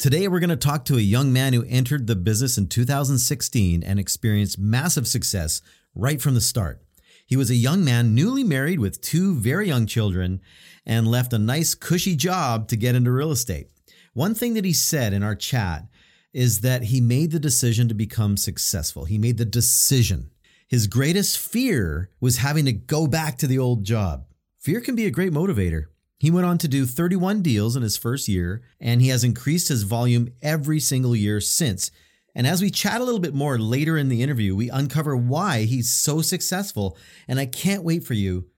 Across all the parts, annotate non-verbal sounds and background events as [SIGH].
Today, we're going to talk to a young man who entered the business in 2016 and experienced massive success right from the start. He was a young man newly married with two very young children and left a nice, cushy job to get into real estate. One thing that he said in our chat is that he made the decision to become successful. He made the decision. His greatest fear was having to go back to the old job. Fear can be a great motivator. He went on to do 31 deals in his first year, and he has increased his volume every single year since. And as we chat a little bit more later in the interview, we uncover why he's so successful. And I can't wait for you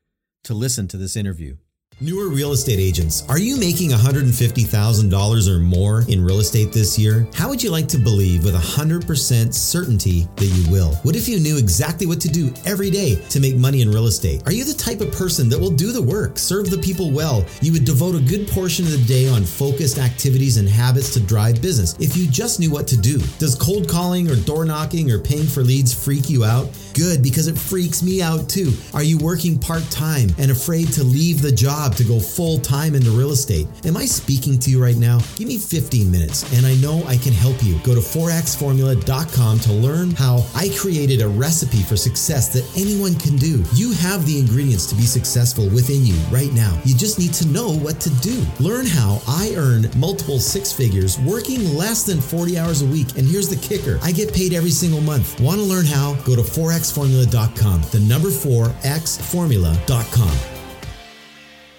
to listen to this interview. Newer real estate agents, are you making $150,000 or more in real estate this year? How would you like to believe with 100% certainty that you will? What if you knew exactly what to do every day to make money in real estate? Are you the type of person that will do the work, serve the people well? You would devote a good portion of the day on focused activities and habits to drive business if you just knew what to do. Does cold calling or door knocking or paying for leads freak you out? Good, because it freaks me out too. Are you working part time and afraid to leave the job to go full time into real estate? Am I speaking to you right now? Give me 15 minutes and I know I can help you. Go to 4xformula.com to learn how I created a recipe for success that anyone can do. You have the ingredients to be successful within you right now. You just need to know what to do. Learn how I earn multiple six figures working less than 40 hours a week. And here's the kicker I get paid every single month. Want to learn how? Go to 4xformula.com. The number 4xformula.com.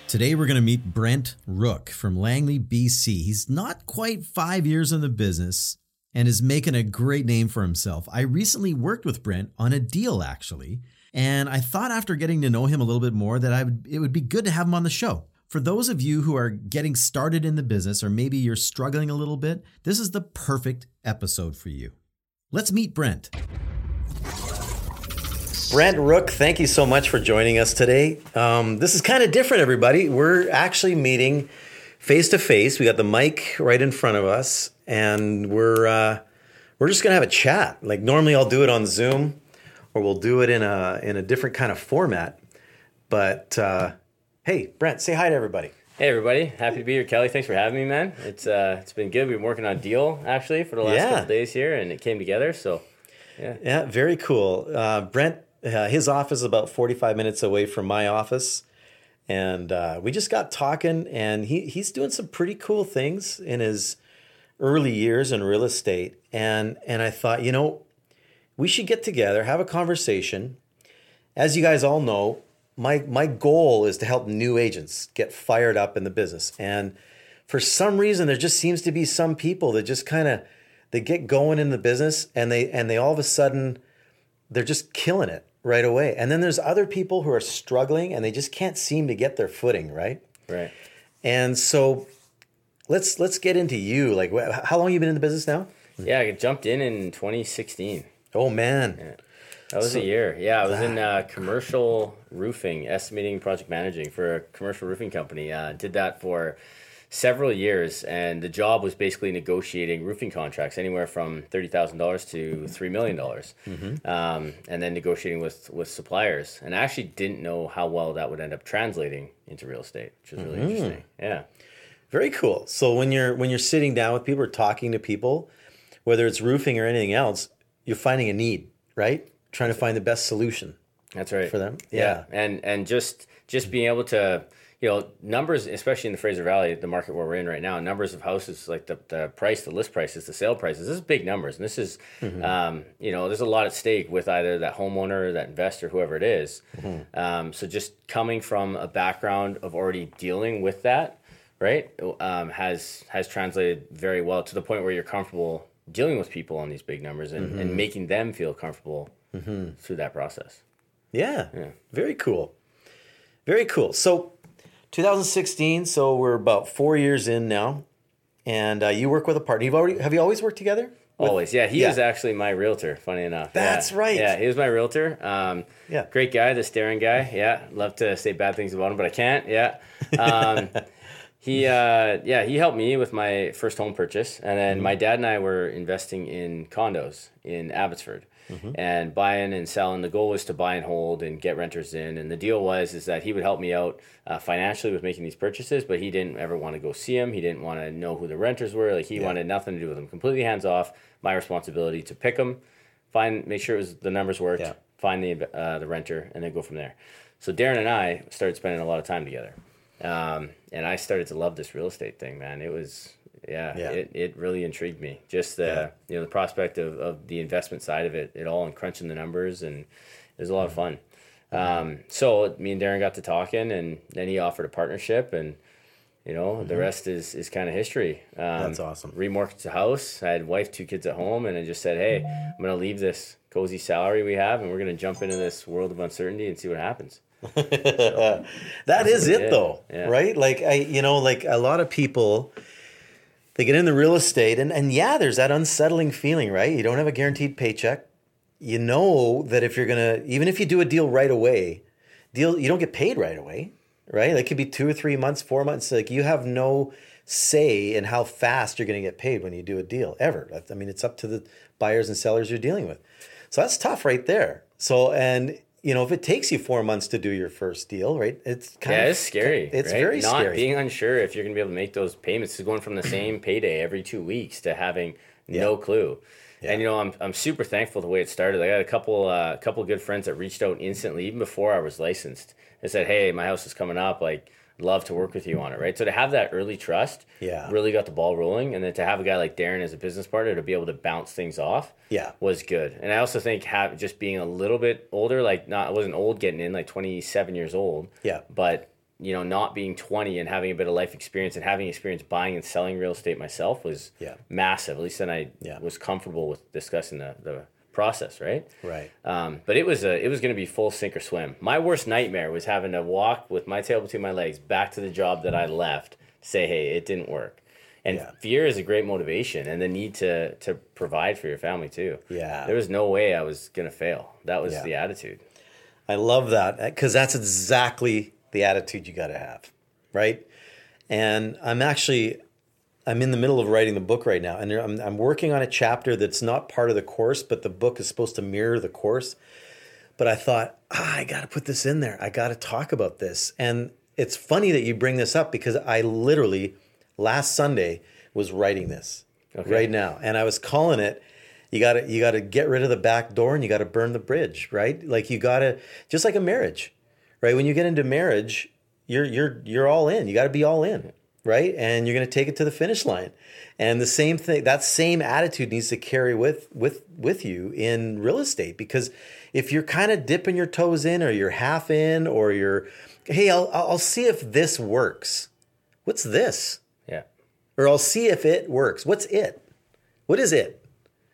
Today, we're going to meet Brent Rook from Langley, BC. He's not quite five years in the business and is making a great name for himself. I recently worked with Brent on a deal, actually, and I thought after getting to know him a little bit more that I would, it would be good to have him on the show. For those of you who are getting started in the business, or maybe you're struggling a little bit, this is the perfect episode for you. Let's meet Brent. Brent Rook, thank you so much for joining us today. Um, this is kind of different, everybody. We're actually meeting face to face. We got the mic right in front of us, and we're uh, we're just gonna have a chat. Like normally, I'll do it on Zoom, or we'll do it in a in a different kind of format. But uh, hey, Brent, say hi to everybody. Hey everybody, happy to be here, Kelly. Thanks for having me, man. It's uh, it's been good. We've been working on a deal actually for the last Yeah. couple days here, and it came together. So yeah, Yeah, very cool. Uh, Brent, uh, his office is about 45 minutes away from my office. And uh, we just got talking, and he, he's doing some pretty cool things in his early years in real estate. And, and I thought, you know, we should get together, have a conversation. As you guys all know, my, my goal is to help new agents get fired up in the business. And for some reason, there just seems to be some people that just kind of they get going in the business and they and they all of a sudden they're just killing it right away. And then there's other people who are struggling and they just can't seem to get their footing, right? right. And so let's let's get into you. Like how long you been in the business now? Yeah, I jumped in in 2016. Oh man. That was a year. Yeah, I was in uh, commercial roofing, estimating, project managing for a commercial roofing company. Uh, did that for several years, and the job was basically negotiating roofing contracts, anywhere from thirty thousand dollars to three million dollars, um, and then negotiating with with suppliers. And I actually didn't know how well that would end up translating into real estate, which is really interesting. Yeah. Very cool. So when you're when you're sitting down with people or talking to people, whether it's roofing or anything else, you're finding a need, right? Trying to find the best solution. That's right For them? Yeah, and and just just being able to you know numbers, especially in the Fraser Valley, the market where we're in right now, numbers of houses like the the price, the list prices, the sale prices. This is big numbers, and this is um, you know there's a lot at stake with either that homeowner, that investor, whoever it is. Um, so just coming from a background of already dealing with that, right, um, has has translated very well to the point where you're comfortable dealing with people on these big numbers and, and making them feel comfortable through that process. Yeah. Yeah. Very cool. Very cool. So 2016, so we're about four years in now. And uh, you work with a partner. You've already have you always worked together? With- Always, yeah. He Yeah. is actually my realtor. Funny enough. That's Yeah. right. Yeah, he was my realtor. Um, Yeah. Great guy, the staring guy. Yeah, love to say bad things about him, but I can't. Yeah. Um, [LAUGHS] he uh, yeah he helped me with my first home purchase and then my dad and i were investing in condos in abbotsford and buying and selling the goal was to buy and hold and get renters in. And the deal was is that he would help me out uh, financially with making these purchases but he didn't ever want to go see them he didn't want to know who the renters were. Like he wanted nothing to do with them. Completely hands off my responsibility to pick them find make sure it was the numbers worked Yeah. find the uh, the renter and then go from there. So darren and i started spending a lot of time together. Um, and I started to love this real estate thing, man. It was, yeah, Yeah. It, it really intrigued me. Just the, Yeah. you know, the prospect of, of the investment side of it, it all and crunching the numbers. And it was a lot of fun. Um, so me and Darren got to talking and then he offered a partnership and, you know, the rest is, is kind of history. Um, Mm-hmm. That's awesome. Remortgaged the house. I had wife, two kids at home, and I just said, "Hey, I'm gonna leave this cozy salary we have, and we're gonna jump into this world of uncertainty and see what happens." [LAUGHS] That is it Yeah, though, yeah. right? Like I, you know, like a lot of people, they get in the real estate, and and yeah, there's that unsettling feeling, right? You don't have a guaranteed paycheck. You know that if you're gonna, even if you do a deal right away, deal you don't get paid right away, right? It could be two or three months, four months. Like you have no say in how fast you're going to get paid when you do a deal ever. I mean, it's up to the buyers and sellers you're dealing with. So that's tough right there. So and you know if it takes you four months to do your first deal, right? It's kind Yeah, of it's scary. It's right? very Not scary. being unsure if you're gonna be able to make those payments Is going from the same [CLEARS THROAT] payday every two weeks to having no clue. And you know, I'm I'm super thankful the way it started. I got a couple uh, couple good friends that reached out instantly, even before I was licensed. They said, "Hey, my house is coming up. Like, love to work with you on it." Right. So to have that early trust, Yeah. really got the ball rolling, and then to have a guy like Darren as a business partner to be able to bounce things off, Yeah. was good. And I also think have just being a little bit older, like not I wasn't old getting in, like 27 years old. Yeah. But you know, not being 20 and having a bit of life experience and having experience buying and selling real estate myself was Yeah. massive. At least then I Yeah. was comfortable with discussing the, the process, right? Right. Um, but it was a it was going to be full sink or swim. My worst nightmare was having to walk with my tail between my legs back to the job that I left. Say, hey, it didn't work. And Yeah. fear is a great motivation, and the need to to provide for your family too. Yeah. there was no way I was gonna fail. That was Yeah. the attitude. I love that because that's exactly the attitude you got to have, right? And I'm actually I'm in the middle of writing the book right now, and I'm I'm working on a chapter that's not part of the course, but the book is supposed to mirror the course. But I thought ah, I got to put this in there. I got to talk about this, and it's funny that you bring this up because I literally last Sunday was writing this right now, and I was calling it you got to you got to get rid of the back door and you got to burn the bridge right? Like you got to just like a marriage right? When you get into marriage you're you're you're all in. You got to be all in right and you're going to take it to the finish line and the same thing that same attitude needs to carry with with with you in real estate because if you're kind of dipping your toes in or you're half in or you're hey I'll I'll see if this works what's this Yeah, or I'll see if it works what's it what is it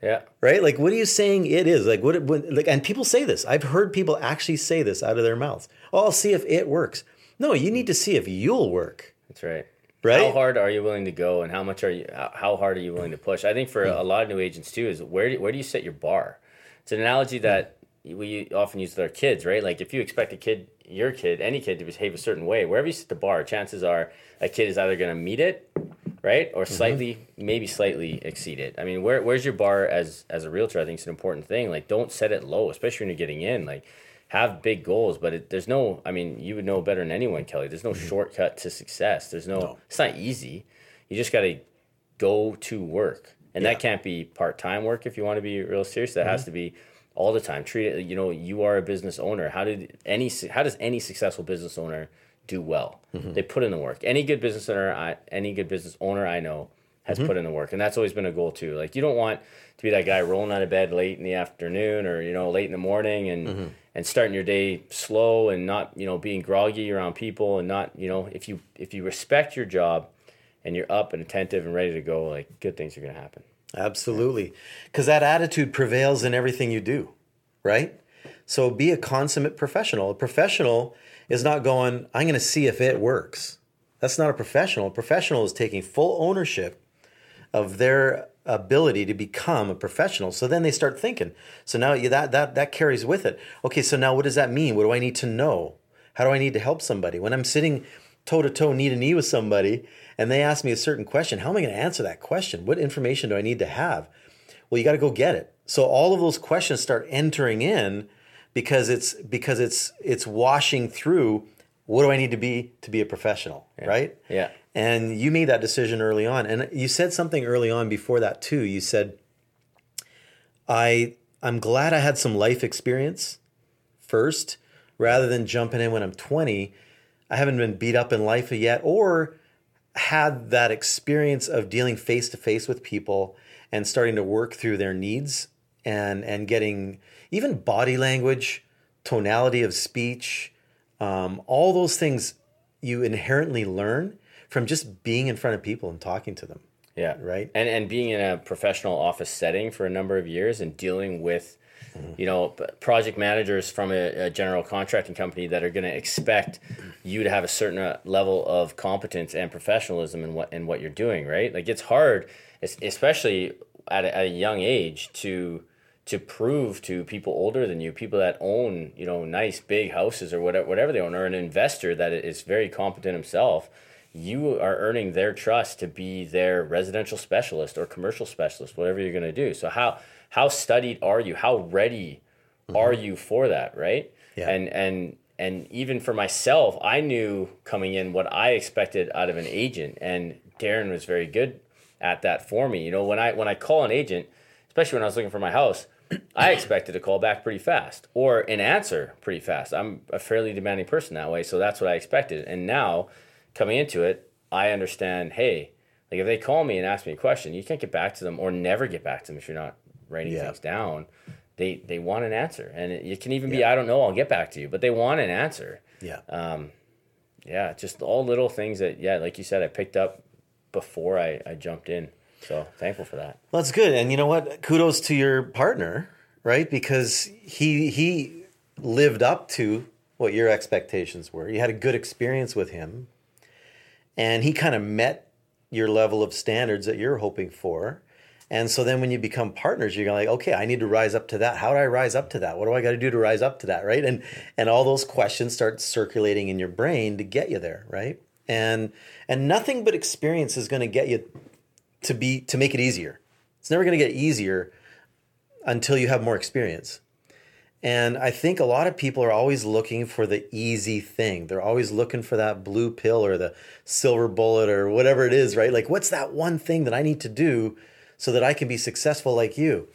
yeah, right? Like, what are you saying it is? Like, what, what? Like, and people say this. I've heard people actually say this out of their mouths. Oh, I'll see if it works. No, you need to see if you'll work. that's right. Right? How hard are you willing to go, and how much are you? How hard are you willing to push? I think for a hmm. lot of new agents too is where do, where do you set your bar? It's an analogy hmm. that we often use with our kids, right? Like if you expect a kid, your kid, any kid to behave a certain way, wherever you set the bar, chances are a kid is either going to meet it, right, or mm-hmm. slightly, maybe slightly exceed it. I mean, where where's your bar as as a realtor? I think it's an important thing. Like, don't set it low, especially when you're getting in. Like, have big goals, but it, there's no. I mean, you would know better than anyone, Kelly. There's no mm-hmm. shortcut to success. There's no. It's not easy. You just got to go to work, and that can't be part time work if you want to be real serious. That has mm-hmm. to be all the time. Treat it. You know, you are a business owner. How did any? How does any successful business owner do well? Mm-hmm. They put in the work. Any good business owner, I, any good business owner I know has put in the work, and that's always been a goal too. Like you don't want to be that guy rolling out of bed late in the afternoon or you know late in the morning and and starting your day slow and not you know being groggy around people and not you know if you if you respect your job and you're up and attentive and ready to go, like good things are gonna happen. Absolutely. Because that attitude prevails in everything you do, right? So be a consummate professional. A professional is not going, I'm going to see if it works. That's not a professional. A professional is taking full ownership of their ability to become a professional. So then they start thinking. So now you, that that that carries with it. Okay, so now what does that mean? What do I need to know? How do I need to help somebody? When I'm sitting toe to toe, knee to knee with somebody, and they ask me a certain question, how am I going to answer that question? What information do I need to have? Well, you got to go get it. So all of those questions start entering in because it's because it's it's washing through what do I need to be to be a professional, yeah. right? Yeah. And you made that decision early on. And you said something early on before that too. You said I I'm glad I had some life experience first rather than jumping in when I'm 20. I haven't been beat up in life yet or had that experience of dealing face to face with people and starting to work through their needs and and getting even body language, tonality of speech, um, all those things you inherently learn from just being in front of people and talking to them. Yeah. Right. And and being in a professional office setting for a number of years and dealing with, mm-hmm. you know, project managers from a, a general contracting company that are going to expect you to have a certain uh, level of competence and professionalism in what in what you're doing. Right. Like it's hard, especially at a, at a young age, to to prove to people older than you, people that own, you know, nice big houses or whatever, whatever they own, or an investor that is very competent himself, you are earning their trust to be their residential specialist or commercial specialist, whatever you're going to do. So how how studied are you? How ready mm-hmm. are you for that, right? Yeah. And and and even for myself, I knew coming in what I expected out of an agent, and Darren was very good at that for me. You know, when I when I call an agent, especially when I was looking for my house, I [COUGHS] expected a call back pretty fast or an answer pretty fast. I'm a fairly demanding person that way, so that's what I expected. And now, coming into it, I understand. Hey, like if they call me and ask me a question, you can't get back to them or never get back to them if you're not writing yeah. things down. They they want an answer, and it, it can even be I don't know. I'll get back to you, but they want an answer. Yeah. Um, yeah, just all little things that yeah, like you said, I picked up before I, I jumped in. So thankful for that. Well, that's good. And you know what? Kudos to your partner, right? Because he he lived up to what your expectations were. You had a good experience with him, and he kind of met your level of standards that you're hoping for. And so then when you become partners, you're like, okay, I need to rise up to that. How do I rise up to that? What do I got to do to rise up to that? Right. And and all those questions start circulating in your brain to get you there, right? And and nothing but experience is going to get you to be to make it easier. It's never going to get easier until you have more experience. And I think a lot of people are always looking for the easy thing. They're always looking for that blue pill or the silver bullet or whatever it is, right? Like what's that one thing that I need to do so that I can be successful like you?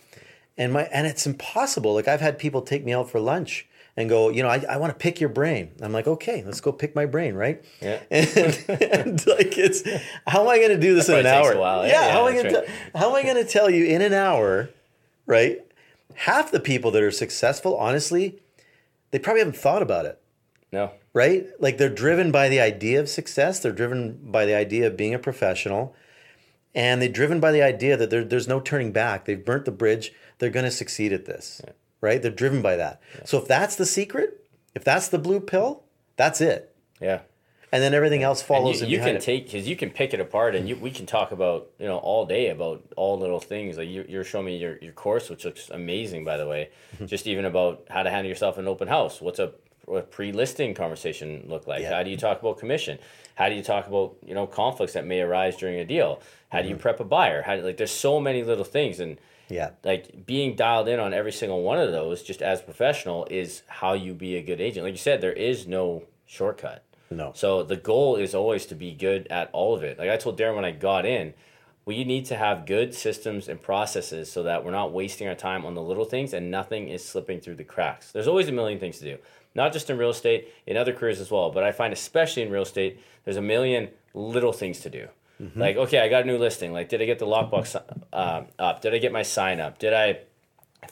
And my and it's impossible. Like I've had people take me out for lunch and go, you know, I, I want to pick your brain. I'm like, okay, let's go pick my brain, right? Yeah. [LAUGHS] And, and like, it's how am I going to do this that in an hour? While, yeah, yeah, how am I going right. to how am I going to tell you in an hour, right? Half the people that are successful, honestly, they probably haven't thought about it. No. Right? Like they're driven by the idea of success. They're driven by the idea of being a professional. And they're driven by the idea that there's no turning back. They've burnt the bridge. They're going to succeed at this. Yeah right? They're driven by that. Yeah. So if that's the secret, if that's the blue pill, that's it. Yeah. And then everything else follows. And you, you can it. take because you can pick it apart, and you, we can talk about you know all day about all little things. Like you, you're showing me your, your course, which looks amazing, by the way. Mm-hmm. Just even about how to handle yourself in an open house. What's a, pre-listing conversation look like? Yeah. How do you talk about commission? How do you talk about you know conflicts that may arise during a deal? How do you mm-hmm. prep a buyer? How do, like there's so many little things and yeah. Like being dialed in on every single one of those, just as professional, is how you be a good agent. Like you said, there is no shortcut. No. So the goal is always to be good at all of it. Like I told Darren when I got in, we need to have good systems and processes so that we're not wasting our time on the little things and nothing is slipping through the cracks. There's always a million things to do, not just in real estate, in other careers as well. But I find, especially in real estate, there's a million little things to do. Mm-hmm. Like, okay, I got a new listing. Like, did I get the lockbox uh, up? Did I get my sign up? Did I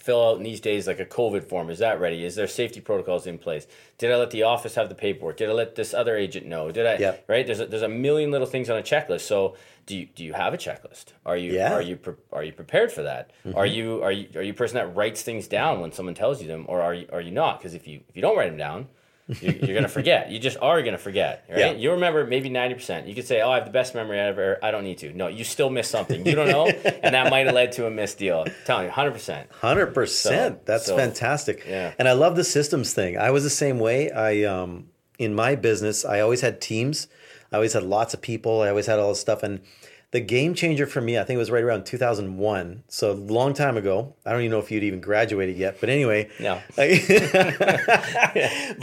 fill out in these days like a COVID form? Is that ready? Is there safety protocols in place? Did I let the office have the paperwork? Did I let this other agent know? Did I? Yep. Right? There's a, there's a million little things on a checklist. So do you do you have a checklist? Are you yeah. are you pre- are you prepared for that? Mm-hmm. Are you are you are you a person that writes things down when someone tells you them, or are you are you not? Because if you if you don't write them down you're, you're gonna forget. You just are gonna forget, right? Yeah. You remember maybe ninety percent. You could say, "Oh, I have the best memory ever." I don't need to. No, you still miss something. You don't know, [LAUGHS] and that might have led to a missed deal. I'm telling you, hundred percent. Hundred percent. That's so, fantastic. Yeah. And I love the systems thing. I was the same way. I um in my business, I always had teams. I always had lots of people. I always had all this stuff. And the game changer for me, I think it was right around 2001. So a long time ago. I don't even know if you'd even graduated yet. But anyway. No. [LAUGHS] but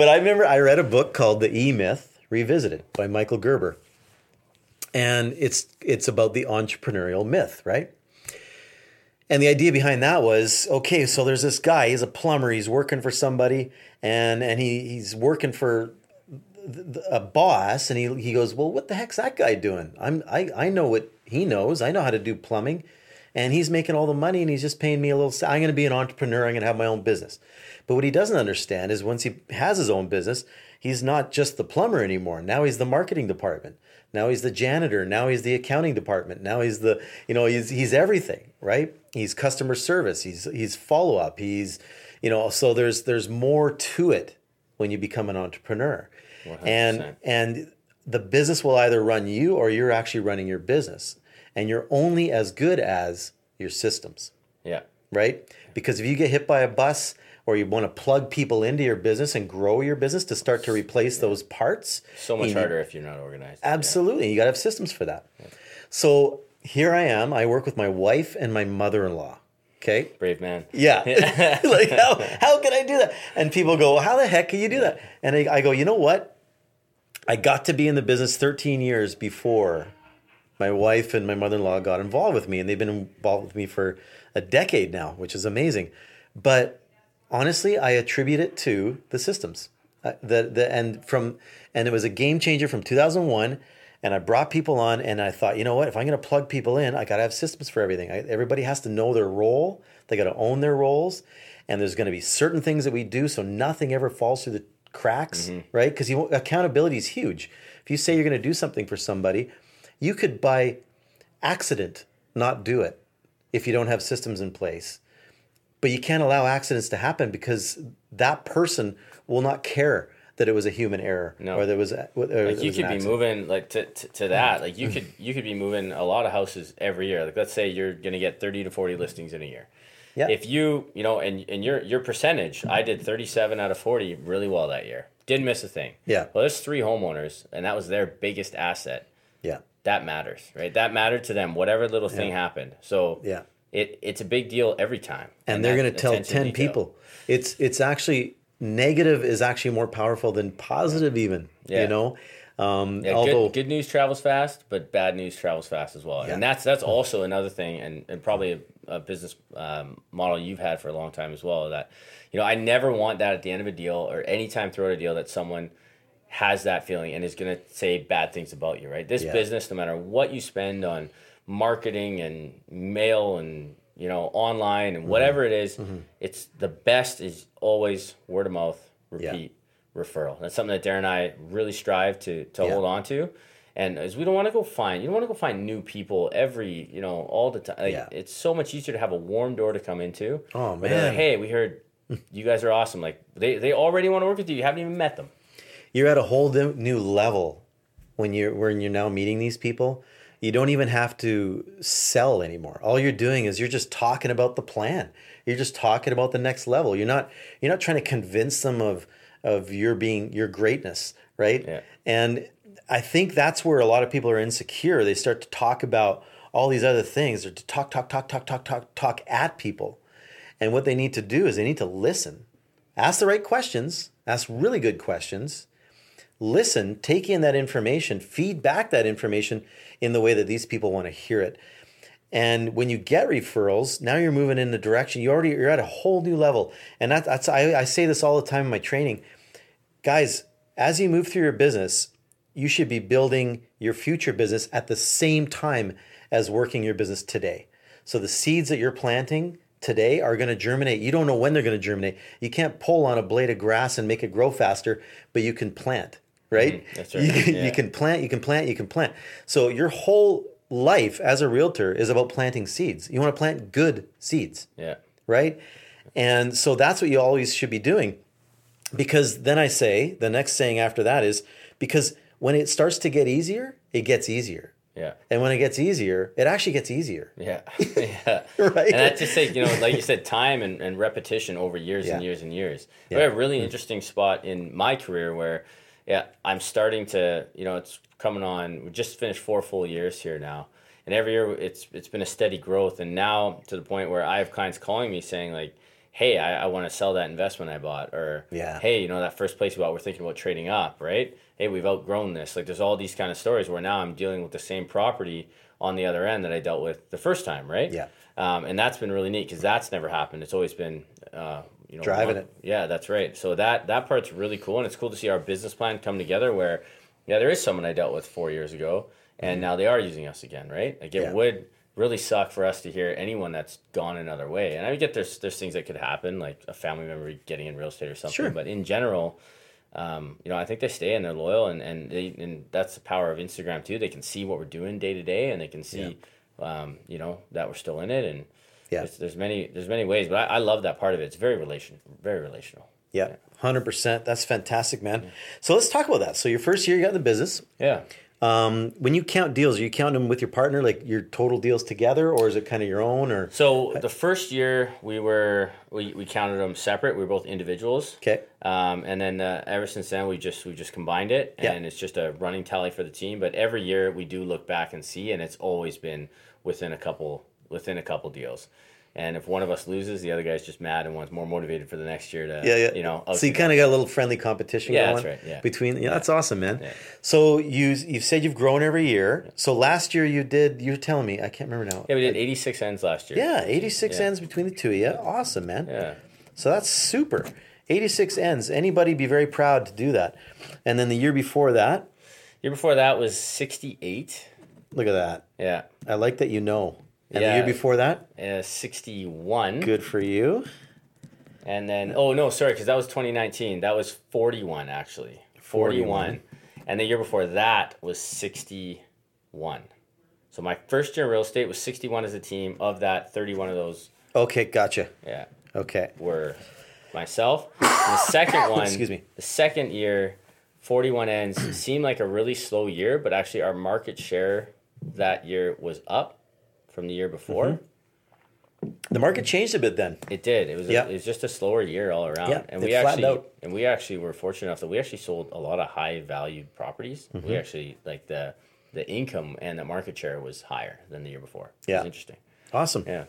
I remember I read a book called The E Myth Revisited by Michael Gerber. And it's it's about the entrepreneurial myth, right? And the idea behind that was okay, so there's this guy, he's a plumber, he's working for somebody, and and he he's working for a boss, and he he goes, well, what the heck's that guy doing? I'm I I know what he knows. I know how to do plumbing, and he's making all the money, and he's just paying me a little. I'm going to be an entrepreneur. I'm going to have my own business. But what he doesn't understand is once he has his own business, he's not just the plumber anymore. Now he's the marketing department. Now he's the janitor. Now he's the accounting department. Now he's the, you know, he's he's everything, right? He's customer service. He's he's follow up. He's, you know, so there's there's more to it when you become an entrepreneur. 100%. And and the business will either run you or you're actually running your business. And you're only as good as your systems. Yeah. Right? Because if you get hit by a bus or you want to plug people into your business and grow your business to start to replace yeah. those parts. So much harder if you're not organized. Absolutely. Yeah. You got to have systems for that. Yeah. So here I am. I work with my wife and my mother in law. Okay. Brave man. Yeah. [LAUGHS] [LAUGHS] like, how, how can I do that? And people go, well, how the heck can you do that? And I, I go, you know what? I got to be in the business 13 years before my wife and my mother in law got involved with me. And they've been involved with me for a decade now, which is amazing. But honestly, I attribute it to the systems. Uh, the the and from and it was a game changer from 2001 and I brought people on and I thought, you know what, if I'm going to plug people in, I got to have systems for everything. I, everybody has to know their role. They got to own their roles and there's going to be certain things that we do so nothing ever falls through the cracks, mm-hmm. right? Cuz accountability is huge. If you say you're going to do something for somebody, you could by accident not do it if you don't have systems in place but you can't allow accidents to happen because that person will not care that it was a human error no. or there was or like you could be moving like to, to, to that like you could you could be moving a lot of houses every year like let's say you're going to get 30 to 40 listings in a year yeah. if you you know and, and your your percentage i did 37 out of 40 really well that year. Didn't miss a thing. Yeah. Well there's three homeowners and that was their biggest asset. Yeah. That matters right? That mattered to them whatever little thing yeah. happened. So yeah. it it's a big deal every time. And, and they're going to tell 10 people. It's it's actually negative is actually more powerful than positive even, yeah. you know. Um, yeah, although good, good, news travels fast, but bad news travels fast as well. Yeah. And that's that's also another thing and, and probably a, a business um, model you've had for a long time as well that you know, I never want that at the end of a deal or anytime throughout a deal that someone has that feeling and is going to say bad things about you, right? This yeah. business no matter what you spend on marketing and mail and you know online and whatever it is, mm-hmm. it's the best is always word of mouth repeat yeah. referral. That's something that darren and i really strive to to yeah. hold on to. And as we don't want to go find you don't want to go find new people every you know all the time like, yeah. it's so much easier to have a warm door to come into. Oh man like, hey we heard [LAUGHS] you guys are awesome. Like they, they already want to work with you. You haven't even met them. You're at a whole new level when you're when you're now meeting these people you don't even have to sell anymore. All you're doing is you're just talking about the plan. You're just talking about the next level. You're not you're not trying to convince them of of your being your greatness, right? Yeah. And I think that's where a lot of people are insecure. They start to talk about all these other things or to talk talk talk talk talk talk talk at people. And what they need to do is they need to listen. Ask the right questions, ask really good questions listen, take in that information, feed back that information in the way that these people want to hear it. And when you get referrals, now you're moving in the direction you already you're at a whole new level. And that, that's I, I say this all the time in my training, guys. As you move through your business, you should be building your future business at the same time as working your business today. So the seeds that you're planting today are going to germinate. You don't know when they're going to germinate. You can't pull on a blade of grass and make it grow faster, but you can plant right? Mm, that's right. You, yeah. you can plant, you can plant, you can plant. So your whole life as a realtor is about planting seeds. You want to plant good seeds. Yeah. Right? And so that's what you always should be doing. Because then I say, the next saying after that is because when it starts to get easier, it gets easier. Yeah. And when it gets easier, it actually gets easier. Yeah. [LAUGHS] yeah. [LAUGHS] right. And I just say, you know, like you said, time and, and repetition over years yeah. and years and years. Yeah. We have a really interesting spot in my career where yeah, I'm starting to, you know, it's coming on. We just finished four full years here now, and every year it's it's been a steady growth, and now to the point where I have clients calling me saying like, "Hey, I, I want to sell that investment I bought," or Yeah. "Hey, you know that first place we bought, we're thinking about trading up, right? Hey, we've outgrown this." Like, there's all these kind of stories where now I'm dealing with the same property on the other end that I dealt with the first time, right? Yeah. Um, and that's been really neat because that's never happened. It's always been, uh, you know, Driving one- it. Yeah, that's right. So that that part's really cool, and it's cool to see our business plan come together. Where, yeah, there is someone I dealt with four years ago, and now they are using us again, right? Like it. Yeah. would really suck for us to hear anyone that's gone another way. And I get there's there's things that could happen, like a family member getting in real estate or something. Sure. But in general. Um, you know, I think they stay and they're loyal, and and they, and that's the power of Instagram too. They can see what we're doing day to day, and they can see, um, you know, that we're still in it, and Yeah. there's, there's many there's many ways, but I, I love that part of it. It's very relation, very relational. Yeah, hundred percent. That's fantastic, man. So let's talk about that. So your first year, you got in the business. Yeah. Um, when you count deals, are you count them with your partner, like your total deals together, or is it kind of your own? Or So the first year we were we, we counted them separate. We were both individuals. okay, Um, and then uh, ever since then we just we just combined it, Yeah. and it's just a running tally for the team. But every year we do look back and see, and it's always been within a couple within a couple deals. And if one of us loses, the other guy's just mad and wants more motivated for the next year to yeah, yeah. you know. so you kind of got a little friendly competition. Yeah, going that's right, yeah. Between yeah, that's awesome, man. Yeah. So you you've said you've grown every year. So last year you did. You were telling me I can't remember now. yeah we did eighty six ends last year. Yeah, 86 Yeah. ends between the two of you. Awesome, man. Yeah. So that's super. 86 ends. Anybody be very proud to do that. And then the year before that, Year before that was sixty eight. look at that. Yeah. I like that you know. And the year before that, Uh, 61. good for you. And then, oh no, sorry, because that was 2019. That was 41, actually. 41. And the year before that was 61. So my first year in real estate was 61 as a team. Of that, 31 of those, Okay, gotcha. yeah, Okay. were myself. And the [COUGHS] second one, Excuse me. The second year, 41 ends seemed like a really slow year, but actually our market share that year was up from the year before. Mm-hmm. The market changed a bit then. It did. It was. Yeah. A, it was just a slower year all around. Yeah, and we actually out. and we actually were fortunate enough that we actually sold a lot of high valued properties. Mm-hmm. We actually like the the income and the market share was higher than the year before. It Yeah. was interesting. Awesome. Yeah.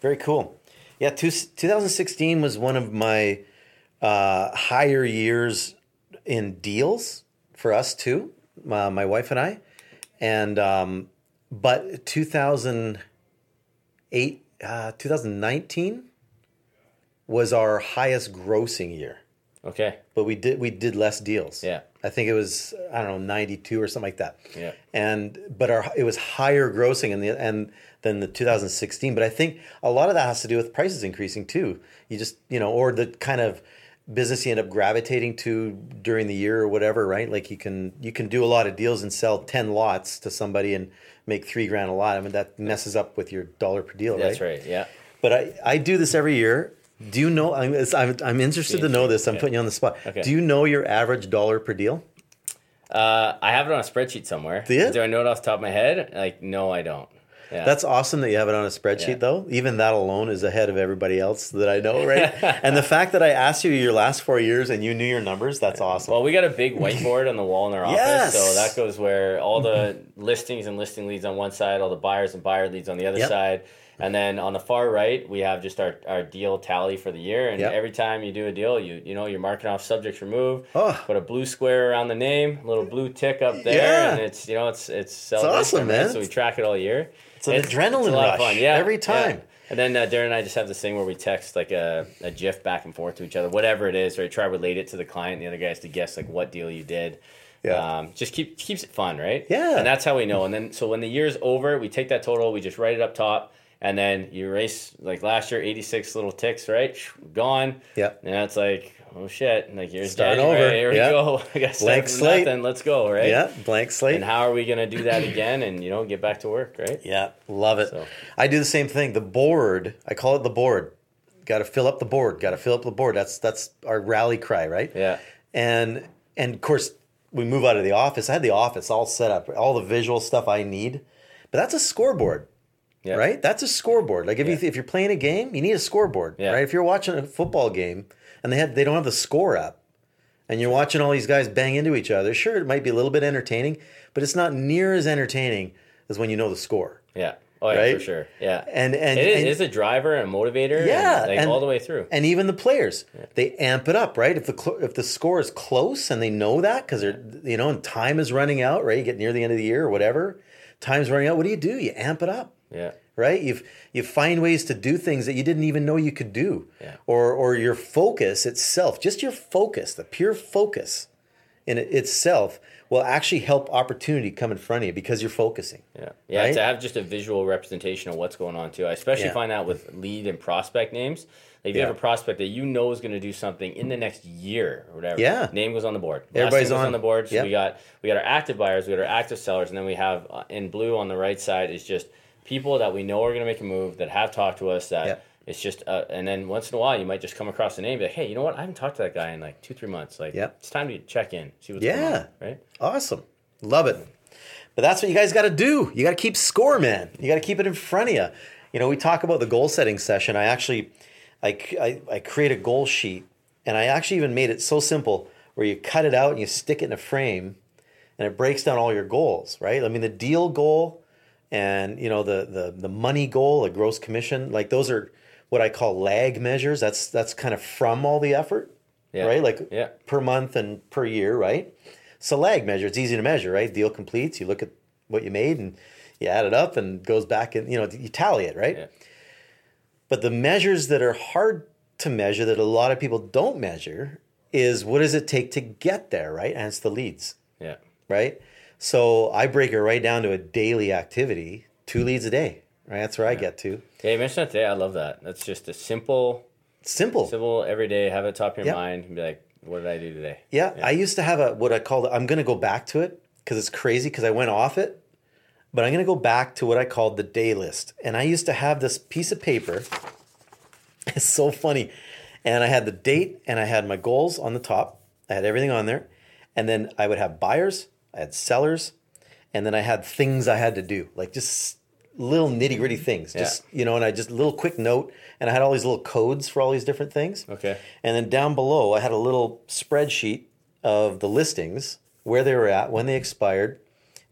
Very cool. Yeah, two, 2016 was one of my uh, higher years in deals for us too, my, my wife and I. And um, but 2008, uh, 2019 was our highest grossing year. Okay. But we did we did less deals. Yeah. I think it was I don't know 92 or something like that. Yeah. And but our it was higher grossing in the and than the 2016. But I think a lot of that has to do with prices increasing too. You just you know or the kind of business you end up gravitating to during the year or whatever, right? Like you can you can do a lot of deals and sell 10 lots to somebody and make three grand a lot. I mean that messes up with your dollar per deal, That's right? right. Yeah. But I, I do this every year. Do you know? I'm, I'm, I'm interested to know this. I'm Yeah. putting you on the spot. Okay. Do you know your average dollar per deal? Uh, I have it on a spreadsheet somewhere. Do you? Do I know it off the top of my head? Like, no, I don't. Yeah. That's awesome that you have it on a spreadsheet, Yeah. though. Even that alone is ahead of everybody else that I know, right? [LAUGHS] and the fact that I asked you your last four years and you knew your numbers, that's awesome. Well, we got a big whiteboard on the wall in our office, Yes! so that goes where all the [LAUGHS] listings and listing leads on one side, all the buyers and buyer leads on the other Yep. side, and then on the far right we have just our, our deal tally for the year. And Yep. every time you do a deal, you you know you're marking off subjects removed, Oh. put a blue square around the name, a little blue tick up there, Yeah. and it's you know it's it's celebration, awesome, man. So we track it all year. It's an adrenaline a lot rush of fun. Yeah, every yeah. time. And then uh, Darren and I just have this thing where we text like a, a GIF back and forth to each other, whatever it is, or Try to relate it to the client. And the other guy has to guess like what deal you did. Yeah. Um, just keep keeps it fun, right? Yeah. And that's how we know. And then so when the year's over, we take that total, we just write it up top, and then you erase like last year, eighty six little ticks, right? Gone. Yeah. And it's like, oh shit, like here's Start January, over. Here we go. [LAUGHS] I got Blank slate. Then let's go, right? Yeah, blank slate. And how are we gonna do that again? And you know, get back to work, right? Yeah, love it. So- I do the same thing. The board, I call it the board. Got to fill up the board. Got to fill up the board. That's that's our rally cry, right? Yeah. And and of course, we move out of the office. I had the office all set up, all the visual stuff I need. But that's a scoreboard, Yeah. right? That's a scoreboard. Like if Yeah. you if you're playing a game, you need a scoreboard, Yeah. right? If you're watching a football game and they had they don't have the score up, and you're watching all these guys bang into each other. Sure, it might be a little bit entertaining, but it's not near as entertaining as when you know the score. Yeah. Oh yeah, Right? for sure. Yeah. And and, it is, and it's a driver and a motivator. Yeah, and, like and- all the way through. and even the players they amp it up right if the cl- if the score is close and they know that because they're you know and time is running out right you get near the end of the year or whatever time's running out what do you do you amp it up Yeah. Right you've you find ways to do things that you didn't even know you could do Yeah. or or your focus itself just your focus the pure focus in it itself will actually help opportunity come in front of you because you're focusing Yeah, yeah. Right? To have just a visual representation of what's going on too. I especially Yeah. find that with lead and prospect names. Like if you have a prospect that you know is going to do something in the next year or whatever. Yeah. Name goes on the board. Everybody's on. on the board. So Yep. we got we got our active buyers, we got our active sellers, and then we have uh, in blue on the right side is just people that we know are going to make a move that have talked to us that. Yep. It's just, uh, and then once in a while, you might just come across a name, be like, "Hey, you know what? I haven't talked to that guy in like two, three months. Like, Yep. it's time to check in, see what's going Yeah. on." Right? Awesome. Love it. But that's what you guys got to do. You got to keep score, man. You got to keep it in front of you. You know, we talk about the goal setting session. I actually, I, I, I create a goal sheet and I actually even made it so simple where you cut it out and you stick it in a frame and it breaks down all your goals, right? I mean, the deal goal and, you know, the, the, the money goal, the gross commission, like those are what I call lag measures. That's, that's kind of from all the effort Yeah. right? Like Yeah. per month and per year, right? It's a lag measure. It's easy to measure, right? Deal completes. You look at what you made and you add it up and goes back and you know you tally it, right? Yeah. But the measures that are hard to measure that a lot of people don't measure is what does it take to get there, right? And it's the leads, Yeah. right? So I break it right down to a daily activity, two leads a day, right? That's where I get to. Yeah, you mentioned that today. I love that. That's just a simple, Simple. simple every day. Have it top of your Yep. mind and be like, "What did I do today?" Yeah, I used to have a what I called. I'm going to go back to it because it's crazy because I went off it, but I'm going to go back to what I called the day list. And I used to have this piece of paper. [LAUGHS] It's so funny, and I had the date and I had my goals on the top. I had everything on there, and then I would have buyers, I had sellers, and then I had things I had to do, like just little nitty gritty mm-hmm. things. Just you know, and I just a little quick note, and I had all these little codes for all these different things. Okay. And then down below, I had a little spreadsheet of the listings, where they were at, when they expired,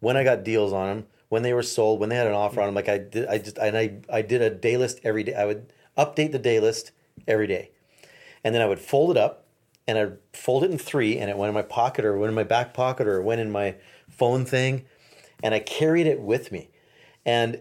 when I got deals on them, when they were sold, when they had an offer on them. Like I did, I just and I I did a day list every day. I would update the day list every day, and then I would fold it up, and I'd fold it in three, and it went in my pocket or went in my back pocket or went in my phone thing, and I carried it with me, and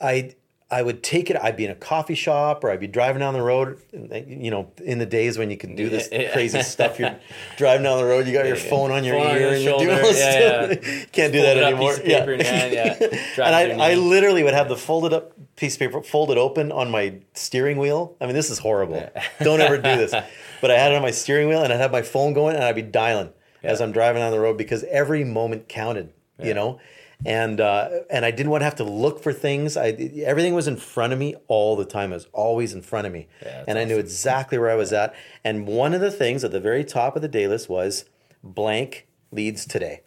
I I would take it. I'd be in a coffee shop or I'd be driving down the road. You know, in the days when you could do this Yeah. crazy [LAUGHS] stuff, you're driving down the road. You got your phone on your Phone on ear your and you're doing shoulder. all this Yeah. [LAUGHS] Can't do Fold that anymore. piece of paper in hand, yeah. [LAUGHS] And I, I literally would have the folded up piece of paper folded open on my steering wheel. I mean, this is horrible. Don't ever do this. But I had it on my steering wheel and I'd have my phone going and I'd be dialing as I'm driving down the road because every moment counted. You know. And uh, and I didn't want to have to look for things. I everything was in front of me all the time. It was always in front of me, Yeah, and I knew exactly where I was at. And one of the things at the very top of the day list was blank leads today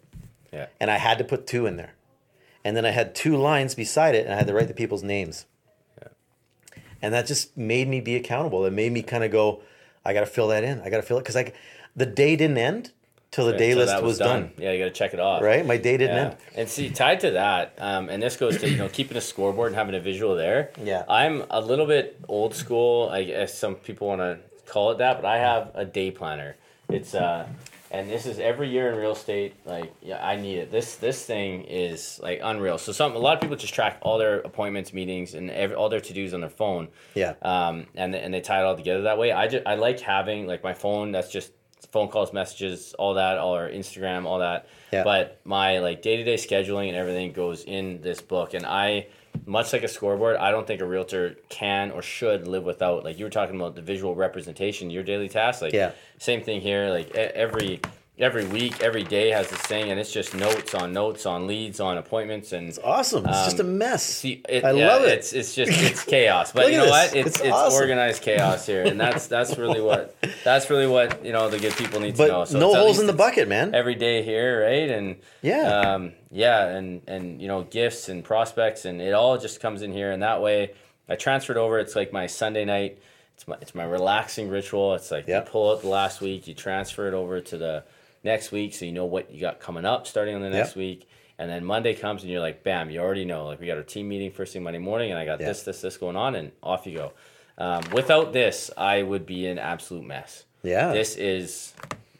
Yeah. and I had to put two in there. And then I had two lines beside it, and I had to write the people's names. And that just made me be accountable. It made me kind of go, I got to fill that in. I got to fill it because I the day didn't end till the day list that was, done. Yeah, you got to check it off. Right, my day didn't Yeah. end. And see, tied to that, um, and this goes to you know keeping a scoreboard and having a visual there. Yeah. I'm a little bit old school. I guess some people want to call it that, but I have a day planner. It's uh, and this is every year in real estate. Like, yeah, I need it. This this thing is like unreal. So some a lot of people just track all their appointments, meetings, and every, all their to dos on their phone. Yeah. Um, and and they tie it all together that way. I just I like having like my phone. That's just phone calls, messages, all that, all our Instagram, all that. Yeah. But my like day to day scheduling and everything goes in this book, and I, much like a scoreboard, I don't think a realtor can or should live without. Like you were talking about the visual representation, your daily tasks. Like Yeah. same thing here. Like every every week, every day has this thing, and it's just notes on notes on leads on appointments and. It's awesome. It's just a Um, mess. See, it, I yeah, love it. It's it's just it's [LAUGHS] chaos, but you know this. what? It's It's it's, awesome. organized chaos here, and that's that's [LAUGHS] really what that's really what you know the good people need to know. So no holes in the bucket, man. every day here, right? And Yeah. um, yeah, and and you know gifts and prospects, and it all just comes in here, and that way I transferred over. It's like my Sunday night it's my it's my relaxing ritual. It's like Yep. you pull out the last week, you transfer it over to the next week, so you know what you got coming up starting on the next Yep. week. And then Monday comes and you're like, bam, you already know. Like we got our team meeting first thing Monday morning, and I got Yeah. this, this, this going on, and off you go. Um, without this, I would be an absolute mess. Yeah. This is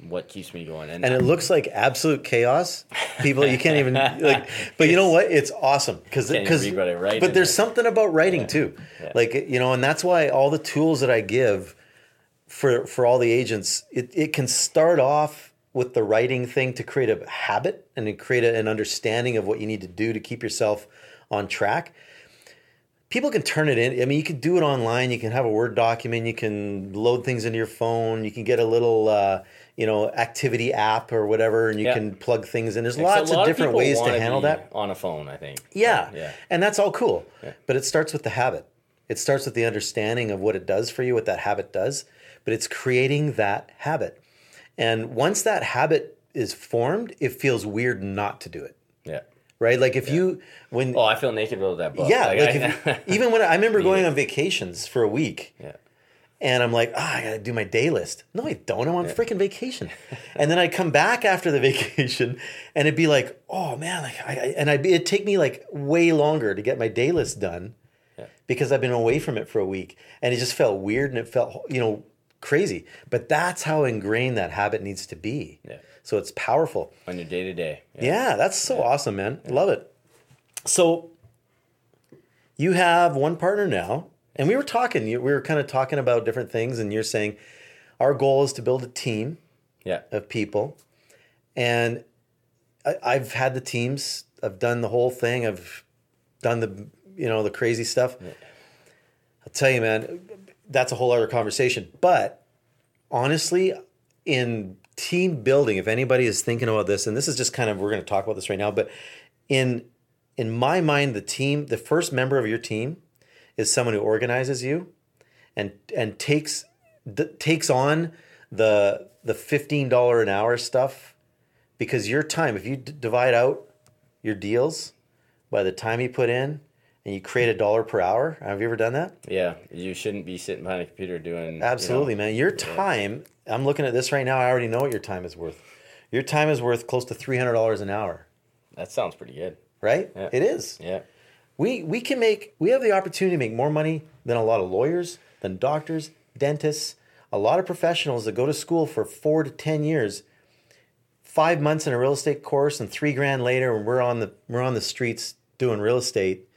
what keeps me going. And, and it looks like absolute chaos. People, you can't even [LAUGHS] like. But you know what? It's awesome because because. read what I write But there's there. something about writing too, Yeah. like you know, and that's why all the tools that I give for for all the agents, it it can start off with the writing thing to create a habit and to create a, an understanding of what you need to do to keep yourself on track people can turn it in. I mean, you can do it online. You can have a Word document. You can load things into your phone. You can get a little, uh, you know, activity app or whatever, and you Yeah. can plug things in. There's lots lot of different people ways to handle that. on a phone. I think. Yeah. yeah. And that's all cool. But it starts with the habit. It starts with the understanding of what it does for you, what that habit does. But it's creating that habit. And once that habit is formed, it feels weird not to do it. Yeah. Right? Like if you when Oh, I feel naked about that book. yeah, like, I- if, [LAUGHS] even when I remember going on vacations for a week, yeah. and I'm like, ah, I gotta do my day list. No, I don't. I'm on freaking vacation. [LAUGHS] and then I'd come back after the [LAUGHS] vacation, and it'd be like, oh man, like I, I and I'd be, it'd take me like way longer to get my day list done Yeah. because I've been away from it for a week, and it just felt weird and it felt you know crazy. But that's how ingrained that habit needs to be. Yeah. So it's powerful. On your day to day. Yeah, that's so awesome, man. Love it. So you have one partner now, and we were talking. We were kind of talking about different things, and you're saying our goal is to build a team Yeah. of people, and I, I've had the teams. I've done the whole thing. I've done the you know the crazy stuff. I'll tell you, man, that's a whole other conversation. But honestly, in team building, if anybody is thinking about this, and this is just kind of we're going to talk about this right now, but in in my mind, the team, the first member of your team, is someone who organizes you, and and takes takes on the the fifteen dollar an hour stuff, because your time, if you d- divide out your deals by the time you put in, and you create a dollar per hour. Have you ever done that? Yeah. You shouldn't be sitting behind a computer doing. you know, Absolutely, man. Your time, I'm looking at this right now. I already know what your time is worth. Your time is worth close to $300 an hour, that sounds pretty good. right? Yeah. It is. Yeah. We we can make we have the opportunity to make more money than a lot of lawyers, than doctors, dentists, a lot of professionals that go to school for 4 to 10 years. 5 months in a real estate course and 3 grand later and we're on the we're on the streets doing real estate.